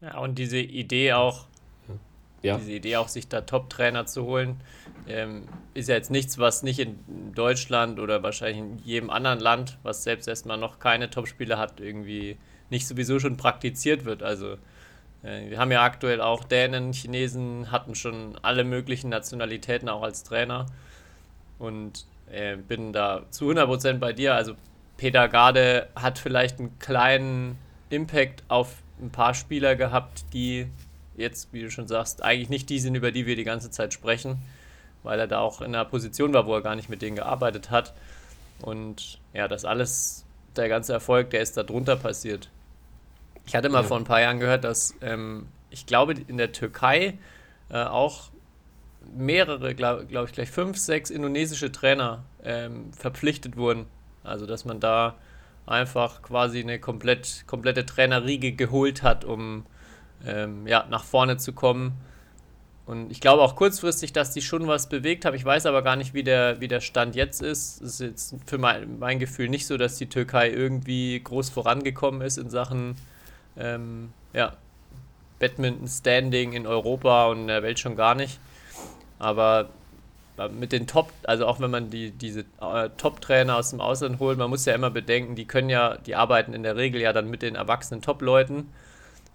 S4: Ja, und diese Idee auch, ja. diese Idee auch, sich da Top-Trainer zu holen, ähm, ist ja jetzt nichts, was nicht in Deutschland oder wahrscheinlich in jedem anderen Land, was selbst erstmal noch keine Top-Spieler hat, irgendwie nicht sowieso schon praktiziert wird. Also äh, wir haben ja aktuell auch Dänen, Chinesen, hatten schon alle möglichen Nationalitäten auch als Trainer. Und äh, bin da zu 100% bei dir. Also Peter Garde hat vielleicht einen kleinen Impact auf ein paar Spieler gehabt, die jetzt, wie du schon sagst, eigentlich nicht die sind, über die wir die ganze Zeit sprechen, weil er da auch in einer Position war, wo er gar nicht mit denen gearbeitet hat. Und ja, das alles, der ganze Erfolg, der ist da drunter passiert. Ich hatte mal ja. vor ein paar Jahren gehört, dass ähm, ich glaube, in der Türkei äh, auch mehrere, glaube glaub ich, gleich fünf, sechs indonesische Trainer ähm, verpflichtet wurden. Also, dass man da einfach quasi eine komplett, komplette Trainerriege geholt hat, um ähm, ja, nach vorne zu kommen. Und ich glaube auch kurzfristig, dass die schon was bewegt haben. Ich weiß aber gar nicht, wie der, wie der Stand jetzt ist. Es ist jetzt für mein, mein Gefühl nicht so, dass die Türkei irgendwie groß vorangekommen ist in Sachen ähm, ja, Badminton-Standing in Europa und in der Welt schon gar nicht. Aber mit den Top, also auch wenn man die, diese äh, Top-Trainer aus dem Ausland holt, man muss ja immer bedenken, die können ja, die arbeiten in der Regel ja dann mit den erwachsenen Top-Leuten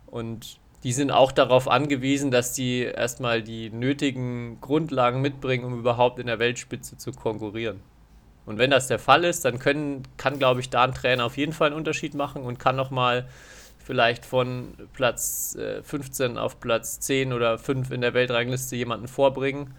S4: und die sind auch darauf angewiesen, dass die erstmal die nötigen Grundlagen mitbringen, um überhaupt in der Weltspitze zu konkurrieren. Und wenn das der Fall ist, dann können, kann, glaube ich, da ein Trainer auf jeden Fall einen Unterschied machen und kann nochmal vielleicht von Platz äh, 15 auf Platz 10 oder 5 in der Weltrangliste jemanden vorbringen.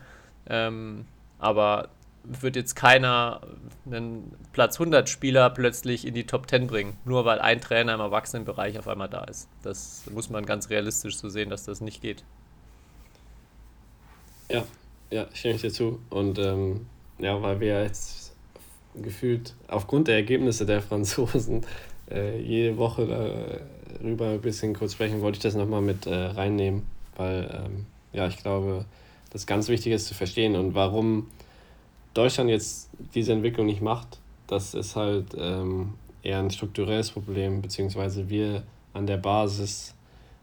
S4: Ähm, aber wird jetzt keiner einen Platz 100 Spieler plötzlich in die Top 10 bringen, nur weil ein Trainer im Erwachsenenbereich auf einmal da ist. Das muss man ganz realistisch so sehen, dass das nicht geht.
S5: Ja, ja, stimme ich dir zu. Und ähm, ja, weil wir jetzt gefühlt aufgrund der Ergebnisse der Franzosen *laughs* äh, jede Woche darüber ein bisschen kurz sprechen, wollte ich das nochmal mit äh, reinnehmen, weil ähm, ja, ich glaube, das ganz wichtig ist zu verstehen und warum Deutschland jetzt diese Entwicklung nicht macht, das ist halt ähm, eher ein strukturelles Problem, beziehungsweise wir an der Basis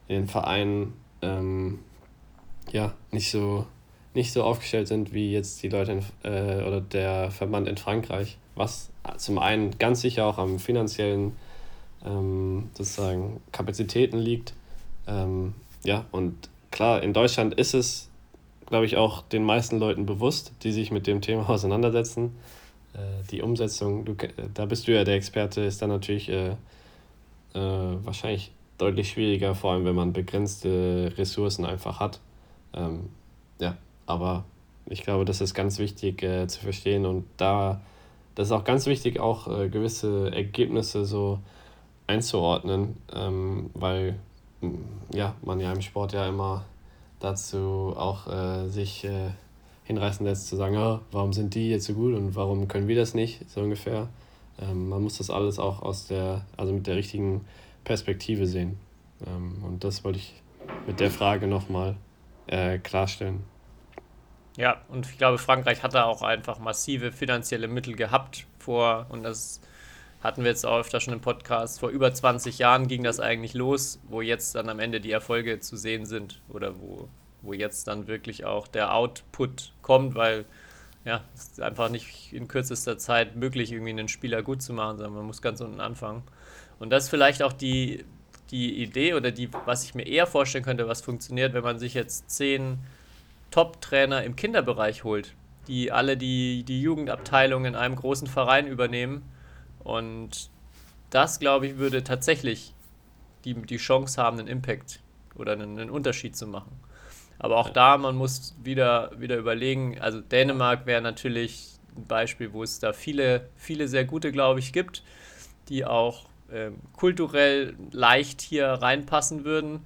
S5: in den Vereinen ähm, ja, nicht so, nicht so aufgestellt sind wie jetzt die Leute in, äh, oder der Verband in Frankreich, was zum einen ganz sicher auch am finanziellen ähm, sozusagen Kapazitäten liegt. Ähm, ja, und klar, in Deutschland ist es glaube ich, auch den meisten Leuten bewusst, die sich mit dem Thema *laughs* auseinandersetzen. Äh, die Umsetzung, du, da bist du ja der Experte, ist dann natürlich äh, äh, wahrscheinlich deutlich schwieriger, vor allem wenn man begrenzte Ressourcen einfach hat. Ähm, ja, aber ich glaube, das ist ganz wichtig äh, zu verstehen und da das ist auch ganz wichtig, auch äh, gewisse Ergebnisse so einzuordnen, ähm, weil ja, man ja im Sport ja immer dazu auch äh, sich äh, hinreißen lässt, zu sagen, oh, warum sind die jetzt so gut und warum können wir das nicht, so ungefähr. Ähm, man muss das alles auch aus der, also mit der richtigen Perspektive sehen. Ähm, und das wollte ich mit der Frage nochmal äh, klarstellen.
S4: Ja, und ich glaube, Frankreich hat da auch einfach massive finanzielle Mittel gehabt vor, und das hatten wir jetzt auch öfter schon im Podcast, vor über 20 Jahren ging das eigentlich los, wo jetzt dann am Ende die Erfolge zu sehen sind oder wo, wo jetzt dann wirklich auch der Output kommt, weil ja, es ist einfach nicht in kürzester Zeit möglich, irgendwie einen Spieler gut zu machen, sondern man muss ganz unten anfangen. Und das ist vielleicht auch die, die Idee oder die, was ich mir eher vorstellen könnte, was funktioniert, wenn man sich jetzt zehn Top-Trainer im Kinderbereich holt, die alle die, die Jugendabteilung in einem großen Verein übernehmen und das, glaube ich, würde tatsächlich die, die Chance haben, einen Impact oder einen, einen Unterschied zu machen. Aber auch da, man muss wieder, wieder überlegen, also Dänemark wäre natürlich ein Beispiel, wo es da viele, viele sehr gute, glaube ich, gibt, die auch ähm, kulturell leicht hier reinpassen würden.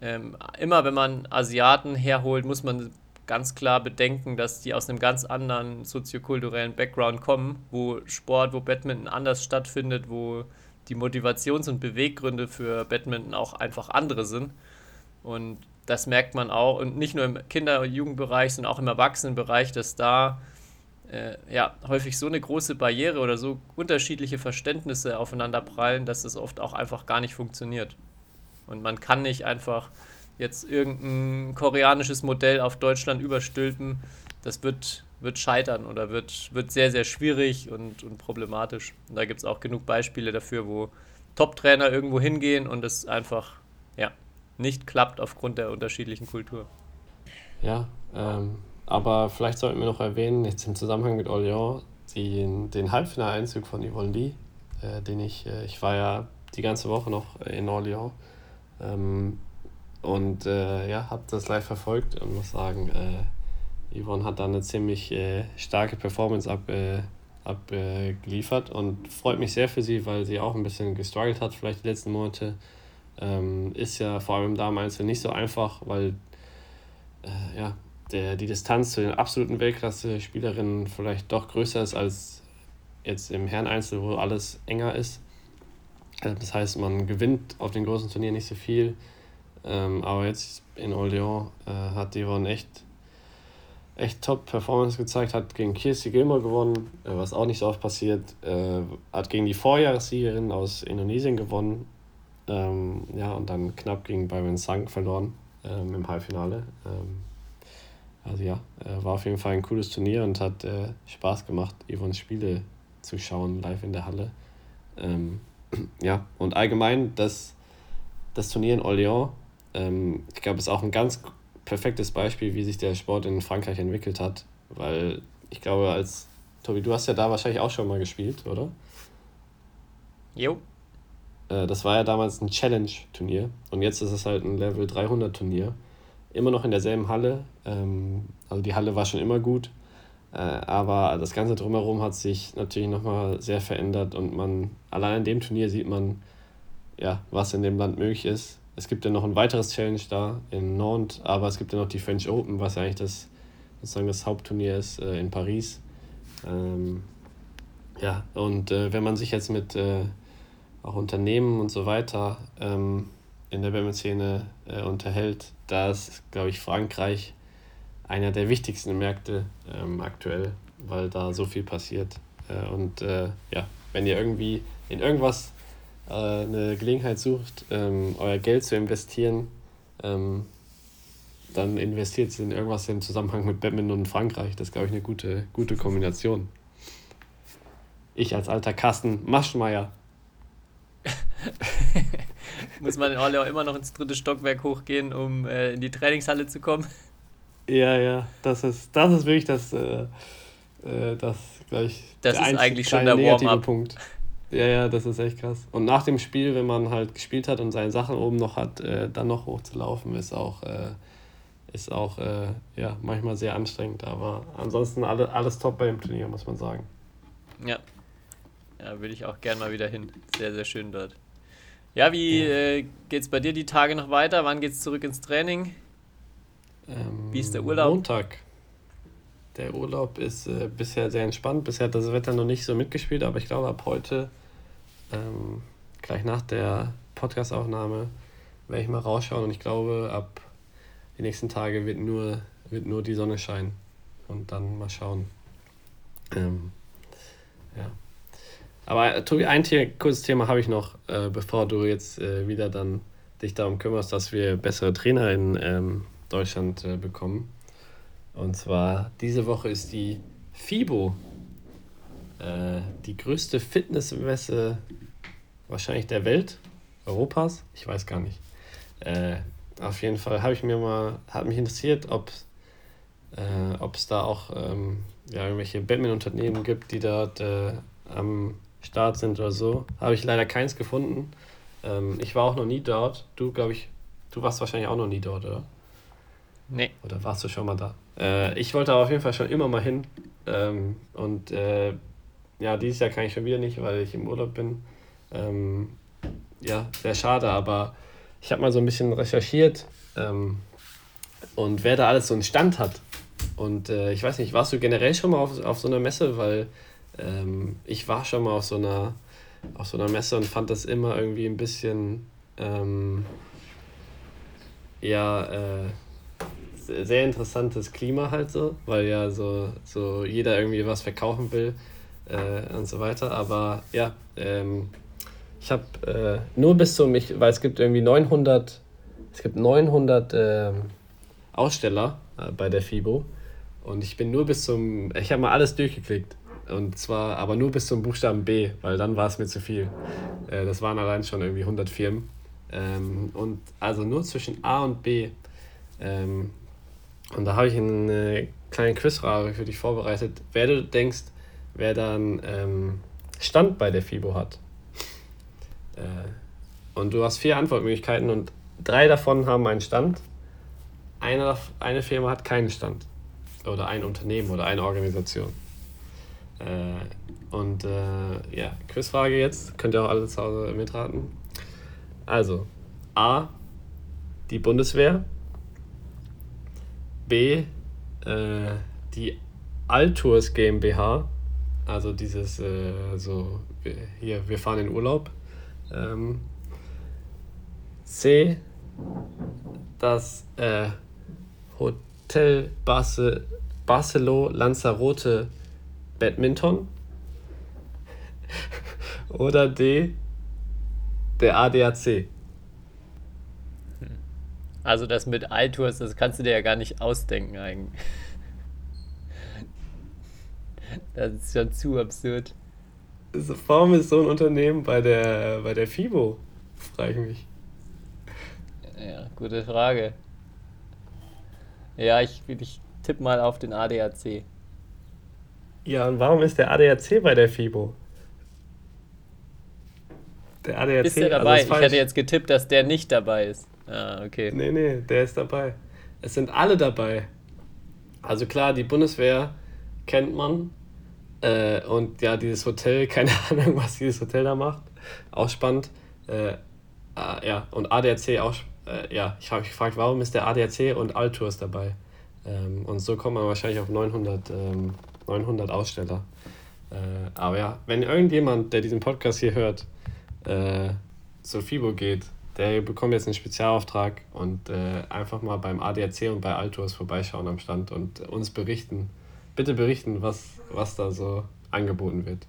S4: Ähm, immer wenn man Asiaten herholt, muss man ganz klar bedenken, dass die aus einem ganz anderen soziokulturellen Background kommen, wo Sport, wo Badminton anders stattfindet, wo die Motivations- und Beweggründe für Badminton auch einfach andere sind. Und das merkt man auch, und nicht nur im Kinder- und Jugendbereich, sondern auch im Erwachsenenbereich, dass da äh, ja, häufig so eine große Barriere oder so unterschiedliche Verständnisse aufeinander prallen, dass es oft auch einfach gar nicht funktioniert. Und man kann nicht einfach jetzt irgendein koreanisches Modell auf Deutschland überstülpen, das wird, wird scheitern oder wird, wird sehr, sehr schwierig und, und problematisch. Und da gibt es auch genug Beispiele dafür, wo Top-Trainer irgendwo hingehen und es einfach ja, nicht klappt aufgrund der unterschiedlichen Kultur.
S5: Ja, ähm, aber vielleicht sollten wir noch erwähnen, jetzt im Zusammenhang mit Orléans, den, den Halbfinaleinzug von Yvonne Lee, äh, den ich, äh, ich war ja die ganze Woche noch in Orléans. Ähm, und äh, ja, habe das live verfolgt und muss sagen, äh, Yvonne hat da eine ziemlich äh, starke Performance ab, äh, abgeliefert und freut mich sehr für sie, weil sie auch ein bisschen gestruggelt hat, vielleicht die letzten Monate. Ähm, ist ja vor allem im Damen-Einzel nicht so einfach, weil äh, ja, der, die Distanz zu den absoluten Weltklasse-Spielerinnen vielleicht doch größer ist als jetzt im Herren-Einzel, wo alles enger ist. Äh, das heißt, man gewinnt auf den großen Turnieren nicht so viel ähm, aber jetzt in Orléans äh, hat Devon echt, echt Top-Performance gezeigt, hat gegen Kirsty Gilmer gewonnen, äh, was auch nicht so oft passiert, äh, hat gegen die Vorjahressiegerin aus Indonesien gewonnen, ähm, ja, und dann knapp gegen Byron Sang verloren ähm, im Halbfinale. Ähm, also ja, äh, war auf jeden Fall ein cooles Turnier und hat äh, Spaß gemacht, Yvonnes Spiele zu schauen, live in der Halle. Ähm, *clears throat* ja, und allgemein das, das Turnier in Orléans ähm, ich glaube, es ist auch ein ganz perfektes Beispiel, wie sich der Sport in Frankreich entwickelt hat, weil ich glaube, als Tobi, du hast ja da wahrscheinlich auch schon mal gespielt, oder?
S4: Jo.
S5: Äh, das war ja damals ein Challenge-Turnier und jetzt ist es halt ein Level 300-Turnier. Immer noch in derselben Halle. Ähm, also die Halle war schon immer gut, äh, aber das Ganze drumherum hat sich natürlich nochmal sehr verändert und man, allein in dem Turnier sieht man, ja, was in dem Land möglich ist. Es gibt ja noch ein weiteres Challenge da in Nantes, aber es gibt ja noch die French Open, was ja eigentlich das, sozusagen das Hauptturnier ist äh, in Paris. Ähm, ja, und äh, wenn man sich jetzt mit äh, auch Unternehmen und so weiter ähm, in der Badminton-Szene äh, unterhält, da ist, glaube ich, Frankreich einer der wichtigsten Märkte ähm, aktuell, weil da so viel passiert. Äh, und äh, ja, wenn ihr irgendwie in irgendwas äh, eine Gelegenheit sucht, ähm, euer Geld zu investieren, ähm, dann investiert es in irgendwas im Zusammenhang mit Badminton und Frankreich. Das ist, glaube ich, eine gute, gute Kombination. Ich als alter Carsten Maschmeyer. *laughs*
S4: Muss man in Orle auch immer noch ins dritte Stockwerk hochgehen, um äh, in die Trainingshalle zu kommen?
S5: Ja, ja, das ist, das ist wirklich das, äh, äh das gleich.
S4: Das ist eigentlich schon der Warm-up.
S5: Punkt. Ja, ja, das ist echt krass. Und nach dem Spiel, wenn man halt gespielt hat und seine Sachen oben noch hat, äh, dann noch hochzulaufen, ist auch, äh, ist auch äh, ja, manchmal sehr anstrengend. Aber ansonsten alle, alles top beim Turnier, muss man sagen.
S4: Ja. Ja, würde ich auch gern mal wieder hin. Sehr, sehr schön dort. Ja, wie ja. äh, geht's bei dir die Tage noch weiter? Wann geht's zurück ins Training?
S5: Ähm,
S4: wie ist der Urlaub?
S5: Montag. Der Urlaub ist äh, bisher sehr entspannt. Bisher hat das Wetter noch nicht so mitgespielt, aber ich glaube, ab heute, ähm, gleich nach der Podcastaufnahme, werde ich mal rausschauen und ich glaube, ab die nächsten Tage wird nur, wird nur die Sonne scheinen. Und dann mal schauen. Ähm, ja. Aber äh, Tobi, ein Thema, kurzes Thema habe ich noch, äh, bevor du jetzt äh, wieder dann dich darum kümmerst, dass wir bessere Trainer in ähm, Deutschland äh, bekommen. Und zwar diese Woche ist die FIBO, äh, die größte Fitnessmesse wahrscheinlich der Welt, Europas, ich weiß gar nicht. Äh, auf jeden Fall habe ich mir mal, hat mich interessiert, ob es da auch ähm, ja, irgendwelche Badminton-Unternehmen gibt, die dort am Start sind oder so. Habe ich leider keins gefunden. Ähm, ich war auch noch nie dort. Du, glaube ich, du warst wahrscheinlich auch noch nie dort, oder?
S4: Nee.
S5: Oder warst du schon mal da? Äh, ich wollte auf jeden Fall schon immer mal hin. Ähm, und äh, ja, dieses Jahr kann ich schon wieder nicht, weil ich im Urlaub bin. Ähm, ja, sehr schade, aber ich habe mal so ein bisschen recherchiert ähm, und wer da alles so einen Stand hat. Und äh, ich weiß nicht, warst du generell schon mal auf, auf so einer Messe? Weil ähm, ich war schon mal auf so einer auf so einer Messe und fand das immer irgendwie ein bisschen ähm, ja äh, sehr interessantes Klima halt so, weil ja so, so jeder irgendwie was verkaufen will äh, und so weiter. Aber ja, ähm, ich habe äh, nur bis zum, ich, weil es gibt irgendwie 900, es gibt 900 äh, Aussteller bei der FIBO und ich bin nur bis zum, ich habe mal alles durchgeklickt und zwar aber nur bis zum Buchstaben B, weil dann war es mir zu viel. Äh, das waren allein schon irgendwie 100 Firmen. Ähm, und also nur zwischen A und B. Ähm, und da habe ich eine kleine Quizfrage für dich vorbereitet. Wer du denkst, wer dann ähm, Stand bei der FIBO hat. Äh, und du hast vier Antwortmöglichkeiten und drei davon haben einen Stand. Eine, eine Firma hat keinen Stand. Oder ein Unternehmen oder eine Organisation. Äh, und äh, ja, Quizfrage jetzt. Könnt ihr auch alle zu Hause mitraten. Also, A, die Bundeswehr. B, äh, die Altours GmbH. Also dieses, äh, so, hier, wir fahren in Urlaub. Ähm, C, das äh, Hotel Barce Barcelo Lanzarote Badminton. *laughs* Oder D, der ADAC.
S4: Also das mit iTours, das kannst du dir ja gar nicht ausdenken eigentlich. Das ist schon zu absurd.
S5: Warum ist so ein Unternehmen bei der, bei der FIBO? Frage ich mich.
S4: Ja, gute Frage. Ja, ich, ich tippe mal auf den ADAC.
S5: Ja, und warum ist der ADAC bei der FIBO?
S4: Der ADAC ist der dabei? Also ich hätte jetzt getippt, dass der nicht dabei ist. Ah, okay.
S5: Nee, nee, der ist dabei. Es sind alle dabei. Also klar, die Bundeswehr kennt man. Äh, und ja, dieses Hotel, *laughs* keine Ahnung, was dieses Hotel da macht. Auch spannend. Äh, äh, ja, und ADAC auch. Äh, ja, ich habe mich gefragt, warum ist der ADAC und Altours dabei? Ähm, und so kommt man wahrscheinlich auf 900, ähm, 900 Aussteller. Äh, aber ja, wenn irgendjemand, der diesen Podcast hier hört, äh, zur FIBO geht, der bekommt jetzt einen Spezialauftrag und äh, einfach mal beim ADAC und bei Altours vorbeischauen am Stand und uns berichten. Bitte berichten, was, was da so angeboten wird.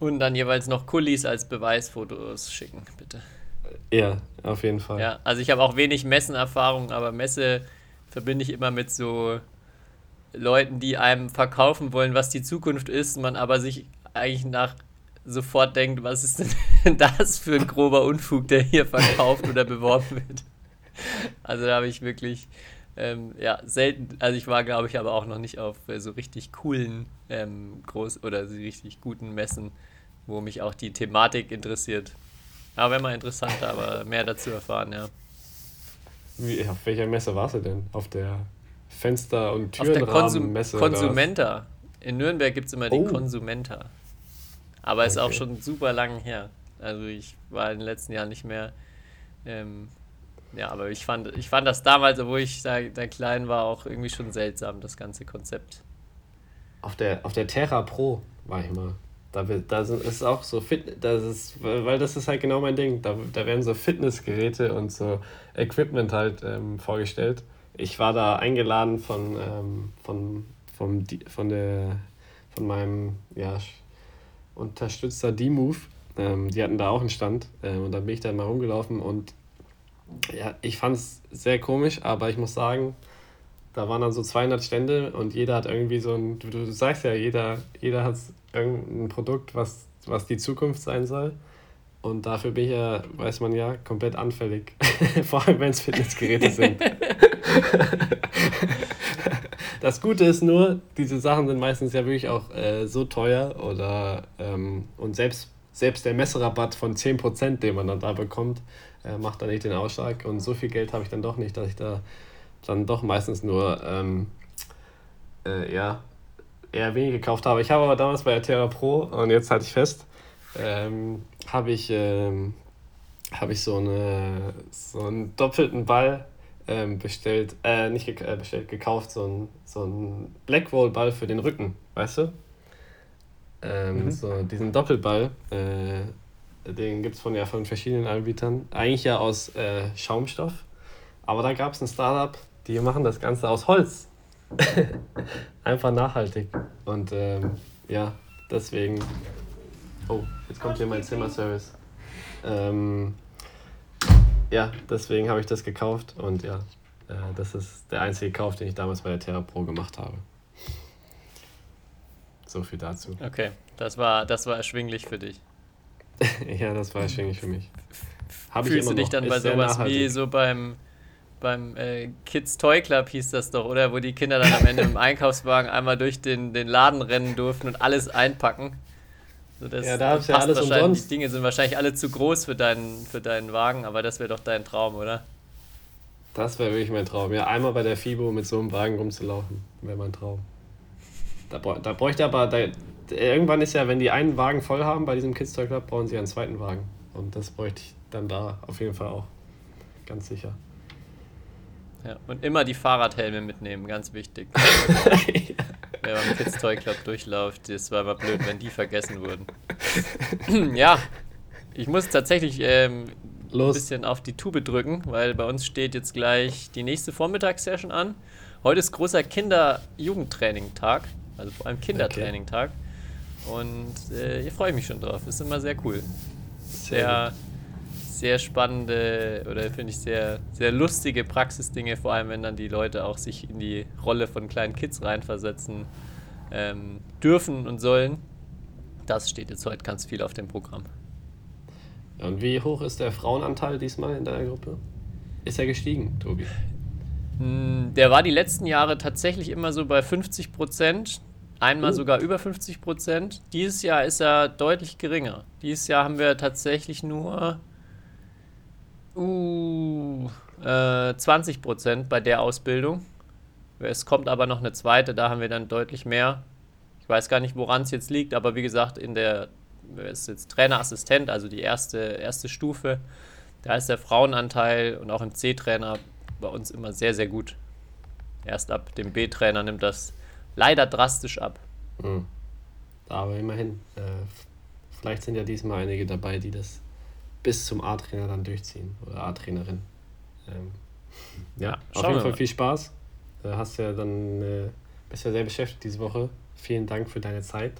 S4: Und dann jeweils noch Kulis als Beweisfotos schicken, bitte.
S5: Ja, auf jeden Fall.
S4: Ja, also ich habe auch wenig Messenerfahrung, aber Messe verbinde ich immer mit so Leuten, die einem verkaufen wollen, was die Zukunft ist, man aber sich eigentlich nach sofort denkt, was ist denn *laughs* das für ein grober Unfug, der hier verkauft oder beworben wird. Also da habe ich wirklich ähm, ja, selten, also ich war, glaube ich, aber auch noch nicht auf äh, so richtig coolen ähm, groß oder so richtig guten Messen, wo mich auch die Thematik interessiert. Aber wäre mal interessant, aber mehr dazu erfahren, ja.
S5: Wie, auf welcher Messe warst du denn? Auf der Fenster- und Türenrahmen-Messe?
S4: Konsum Konsumenta. In Nürnberg gibt es immer oh. die Konsumenta. Aber okay. ist auch schon super lang her. Also ich war in den letzten Jahren nicht mehr. Ähm, ja, aber ich fand, ich fand das damals, obwohl ich da, da klein war, auch irgendwie schon seltsam, das ganze Konzept.
S5: Auf der, auf der Terra Pro war ich mal. Da, da ist auch so fit, das ist, weil das ist halt genau mein Ding. Da, da werden so Fitnessgeräte und so Equipment halt ähm, vorgestellt. Ich war da eingeladen von, ähm, von, vom, von, der, von meinem ja, Unterstützer D-Move. Ähm, die hatten da auch einen Stand ähm, und da bin ich da mal rumgelaufen und ja, ich fand es sehr komisch, aber ich muss sagen, da waren dann so 200 Stände und jeder hat irgendwie so ein, du, du sagst ja, jeder, jeder hat irgendein Produkt, was, was die Zukunft sein soll. Und dafür bin ich ja, weiß man ja, komplett anfällig. *laughs* Vor allem, wenn es Fitnessgeräte sind. *laughs* das Gute ist nur, diese Sachen sind meistens ja wirklich auch äh, so teuer oder ähm, und selbst, selbst der Messerabatt von 10%, den man dann da bekommt, äh, macht da nicht den Ausschlag. Und so viel Geld habe ich dann doch nicht, dass ich da dann doch meistens nur ähm, äh, ja, eher wenig gekauft habe. Ich habe aber damals bei Terra Pro und jetzt halte ich fest, ähm, habe ich, ähm, hab ich so, eine, so einen doppelten Ball ähm, bestellt, äh, nicht ge äh, bestellt, gekauft, so einen so ein Blackwall-Ball für den Rücken, weißt du? Ähm, mhm. So diesen Doppelball, äh, den gibt es von, ja, von verschiedenen Anbietern, eigentlich ja aus äh, Schaumstoff, aber da gab es ein Startup, die machen das Ganze aus Holz. *laughs* Einfach nachhaltig. Und ähm, ja, deswegen. Oh, jetzt kommt hier mein Zimmerservice. Ähm, ja, deswegen habe ich das gekauft und ja, äh, das ist der einzige Kauf, den ich damals bei der Terra Pro gemacht habe. So viel dazu.
S4: Okay, das war, das war erschwinglich für dich. *laughs*
S5: ja, das war erschwinglich für mich.
S4: Hab Fühlst du dich dann bei sowas wie so beim beim äh, Kids Toy Club hieß das doch, oder? Wo die Kinder dann am Ende im *laughs* Einkaufswagen einmal durch den, den Laden rennen durften und alles einpacken. So, das ja, da ja alles umsonst. Die Dinge sind wahrscheinlich alle zu groß für deinen, für deinen Wagen, aber das wäre doch dein Traum, oder?
S5: Das wäre wirklich mein Traum. Ja, einmal bei der FIBO mit so einem Wagen rumzulaufen, wäre mein Traum. Da, da bräuchte aber, da, irgendwann ist ja, wenn die einen Wagen voll haben bei diesem Kids Toy Club, brauchen sie einen zweiten Wagen. Und das bräuchte ich dann da auf jeden Fall auch. Ganz sicher.
S4: Ja, und immer die Fahrradhelme mitnehmen, ganz wichtig. ja. *laughs* Wer beim Kids Toy Club durchläuft, das war immer blöd, wenn die vergessen wurden. *laughs* ja, ich muss tatsächlich ähm, ein bisschen auf die Tube drücken, weil bei uns steht jetzt gleich die nächste Vormittagssession an. Heute ist großer Kinder-Jugendtraining-Tag, also vor allem Kindertraining-Tag. Und äh, hier freue ich mich schon drauf. Ist immer sehr cool. Sehr, sehr spannende oder finde ich sehr, sehr lustige Praxisdinge, vor allem wenn dann die Leute auch sich in die Rolle von kleinen Kids reinversetzen ähm, dürfen und sollen. Das steht jetzt heute ganz viel auf dem Programm.
S5: Und wie hoch ist der Frauenanteil diesmal in deiner Gruppe? ist er gestiegen, Tobi?
S4: Hm, Der war die letzten Jahre tatsächlich immer so bei 50 Prozent. Einmal
S5: Oh.
S4: sogar über 50 Prozent. Dieses Jahr ist er deutlich geringer. Dieses Jahr haben wir tatsächlich nur uh, äh, 20 Prozent bei der Ausbildung. Es kommt aber noch eine zweite, da haben wir dann deutlich mehr. Ich weiß gar nicht, woran es jetzt liegt, aber wie gesagt, in der er ist jetzt Trainerassistent, also die erste, erste Stufe. Da ist der Frauenanteil und auch im C-Trainer bei uns immer sehr, sehr gut. Erst ab dem B-Trainer nimmt das leider drastisch ab.
S5: Hm. Aber immerhin, äh, vielleicht sind ja diesmal einige dabei, die das bis zum A-Trainer dann durchziehen oder A-Trainerin. Ähm, ja, auf
S4: schauen
S5: jeden
S4: wir
S5: Fall
S4: mal.
S5: viel Spaß. Äh, hast ja dann äh, bist ja sehr beschäftigt diese Woche. Vielen Dank für deine Zeit.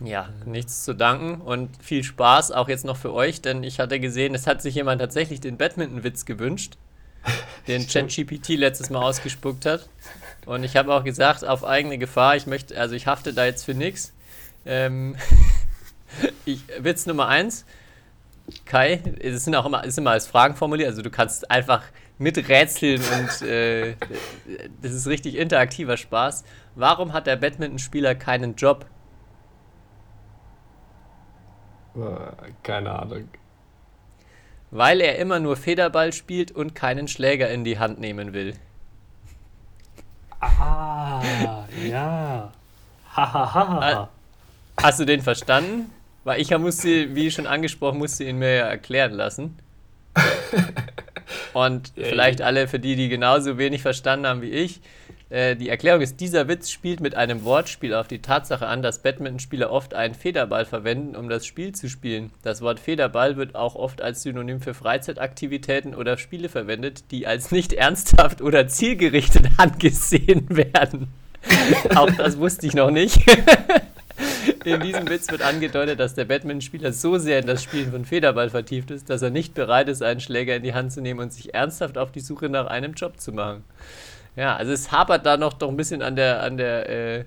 S4: Ja, nichts zu danken und viel Spaß auch jetzt noch für euch, denn ich hatte gesehen, es hat sich jemand tatsächlich den Badminton-Witz gewünscht, *laughs* den ChatGPT letztes Mal ausgespuckt hat. Und ich habe auch gesagt, auf eigene Gefahr, ich möchte, also ich hafte da jetzt für nichts. Ähm, *laughs* ich, Witz Nummer eins, Kai, es sind auch immer, es ist immer als Fragen formuliert, also du kannst einfach miträtseln und äh, das ist richtig interaktiver Spaß. Warum hat der Badmintonspieler keinen Job?
S5: Äh, keine Ahnung.
S4: Weil er immer nur Federball spielt und keinen Schläger in die Hand nehmen will.
S5: Ah, ja. Hahaha.
S4: Hast du den verstanden? Weil ich musste, wie schon angesprochen, musste ihn mir ja erklären lassen. *laughs* Und vielleicht alle, für die, die genauso wenig verstanden haben wie ich, äh, die Erklärung ist, dieser Witz spielt mit einem Wortspiel auf die Tatsache an, dass Badmintonspieler oft einen Federball verwenden, um das Spiel zu spielen. Das Wort Federball wird auch oft als Synonym für Freizeitaktivitäten oder Spiele verwendet, die als nicht ernsthaft oder zielgerichtet *laughs* angesehen werden. *laughs* auch das wusste ich noch nicht. *laughs* In diesem Witz wird angedeutet, dass der Badmintonspieler so sehr in das Spielen von Federball vertieft ist, dass er nicht bereit ist, einen Schläger in die Hand zu nehmen und sich ernsthaft auf die Suche nach einem Job zu machen. Ja, also es hapert da noch doch ein bisschen an der, an der äh,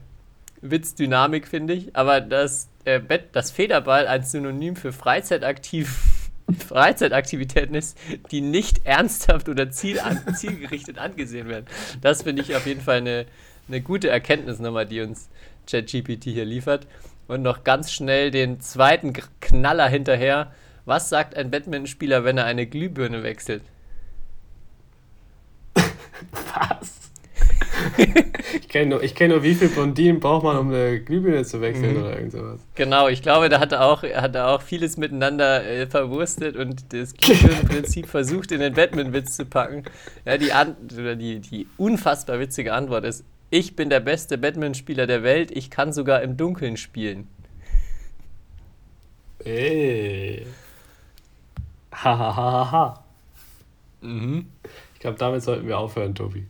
S4: Witzdynamik, finde ich. Aber dass äh, das Federball ein Synonym für Freizeitaktiv *laughs* Freizeitaktivitäten ist, die nicht ernsthaft oder ziel an, zielgerichtet angesehen werden. Das finde ich auf jeden Fall eine, eine gute Erkenntnis nochmal, die uns ChatGPT hier liefert. Und noch ganz schnell den zweiten Knaller hinterher. Was sagt ein Badmintonspieler, wenn er eine Glühbirne wechselt? *laughs*
S5: Was? *laughs* ich kenne nur, ich kenn nur, wie viel Blondinen braucht man, um eine Glühbirne zu wechseln oder irgend sowas.
S4: Genau, ich glaube, da hat er auch, hat er auch vieles miteinander äh, verwurstet und das Glühbirnenprinzip *laughs* versucht, in den Batman-Witz zu packen. Ja, die, die, die unfassbar witzige Antwort ist: Ich bin der beste Batman-Spieler der Welt, ich kann sogar im Dunkeln spielen.
S5: Ey. Hahaha.
S4: Mhm.
S5: Ich glaube, damit sollten wir aufhören, Tobi.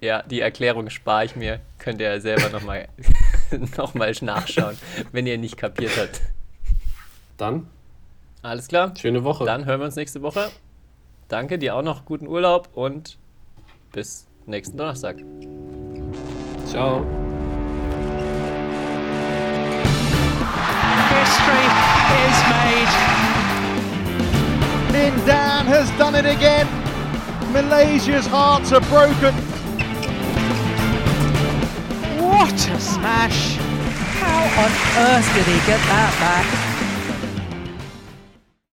S4: Ja, die Erklärung spare ich mir. Könnt ihr ja selber nochmal *laughs* noch mal nachschauen, wenn ihr nicht kapiert habt.
S5: Dann,
S4: Alles klar?
S5: schöne Woche.
S4: Dann hören wir uns nächste Woche. Danke, dir auch noch guten Urlaub und bis nächsten Donnerstag.
S5: Ciao.
S2: History is made.
S1: Lin Dan has done it again. Malaysia's hearts are broken.
S2: What a smash! How on earth did he get that back?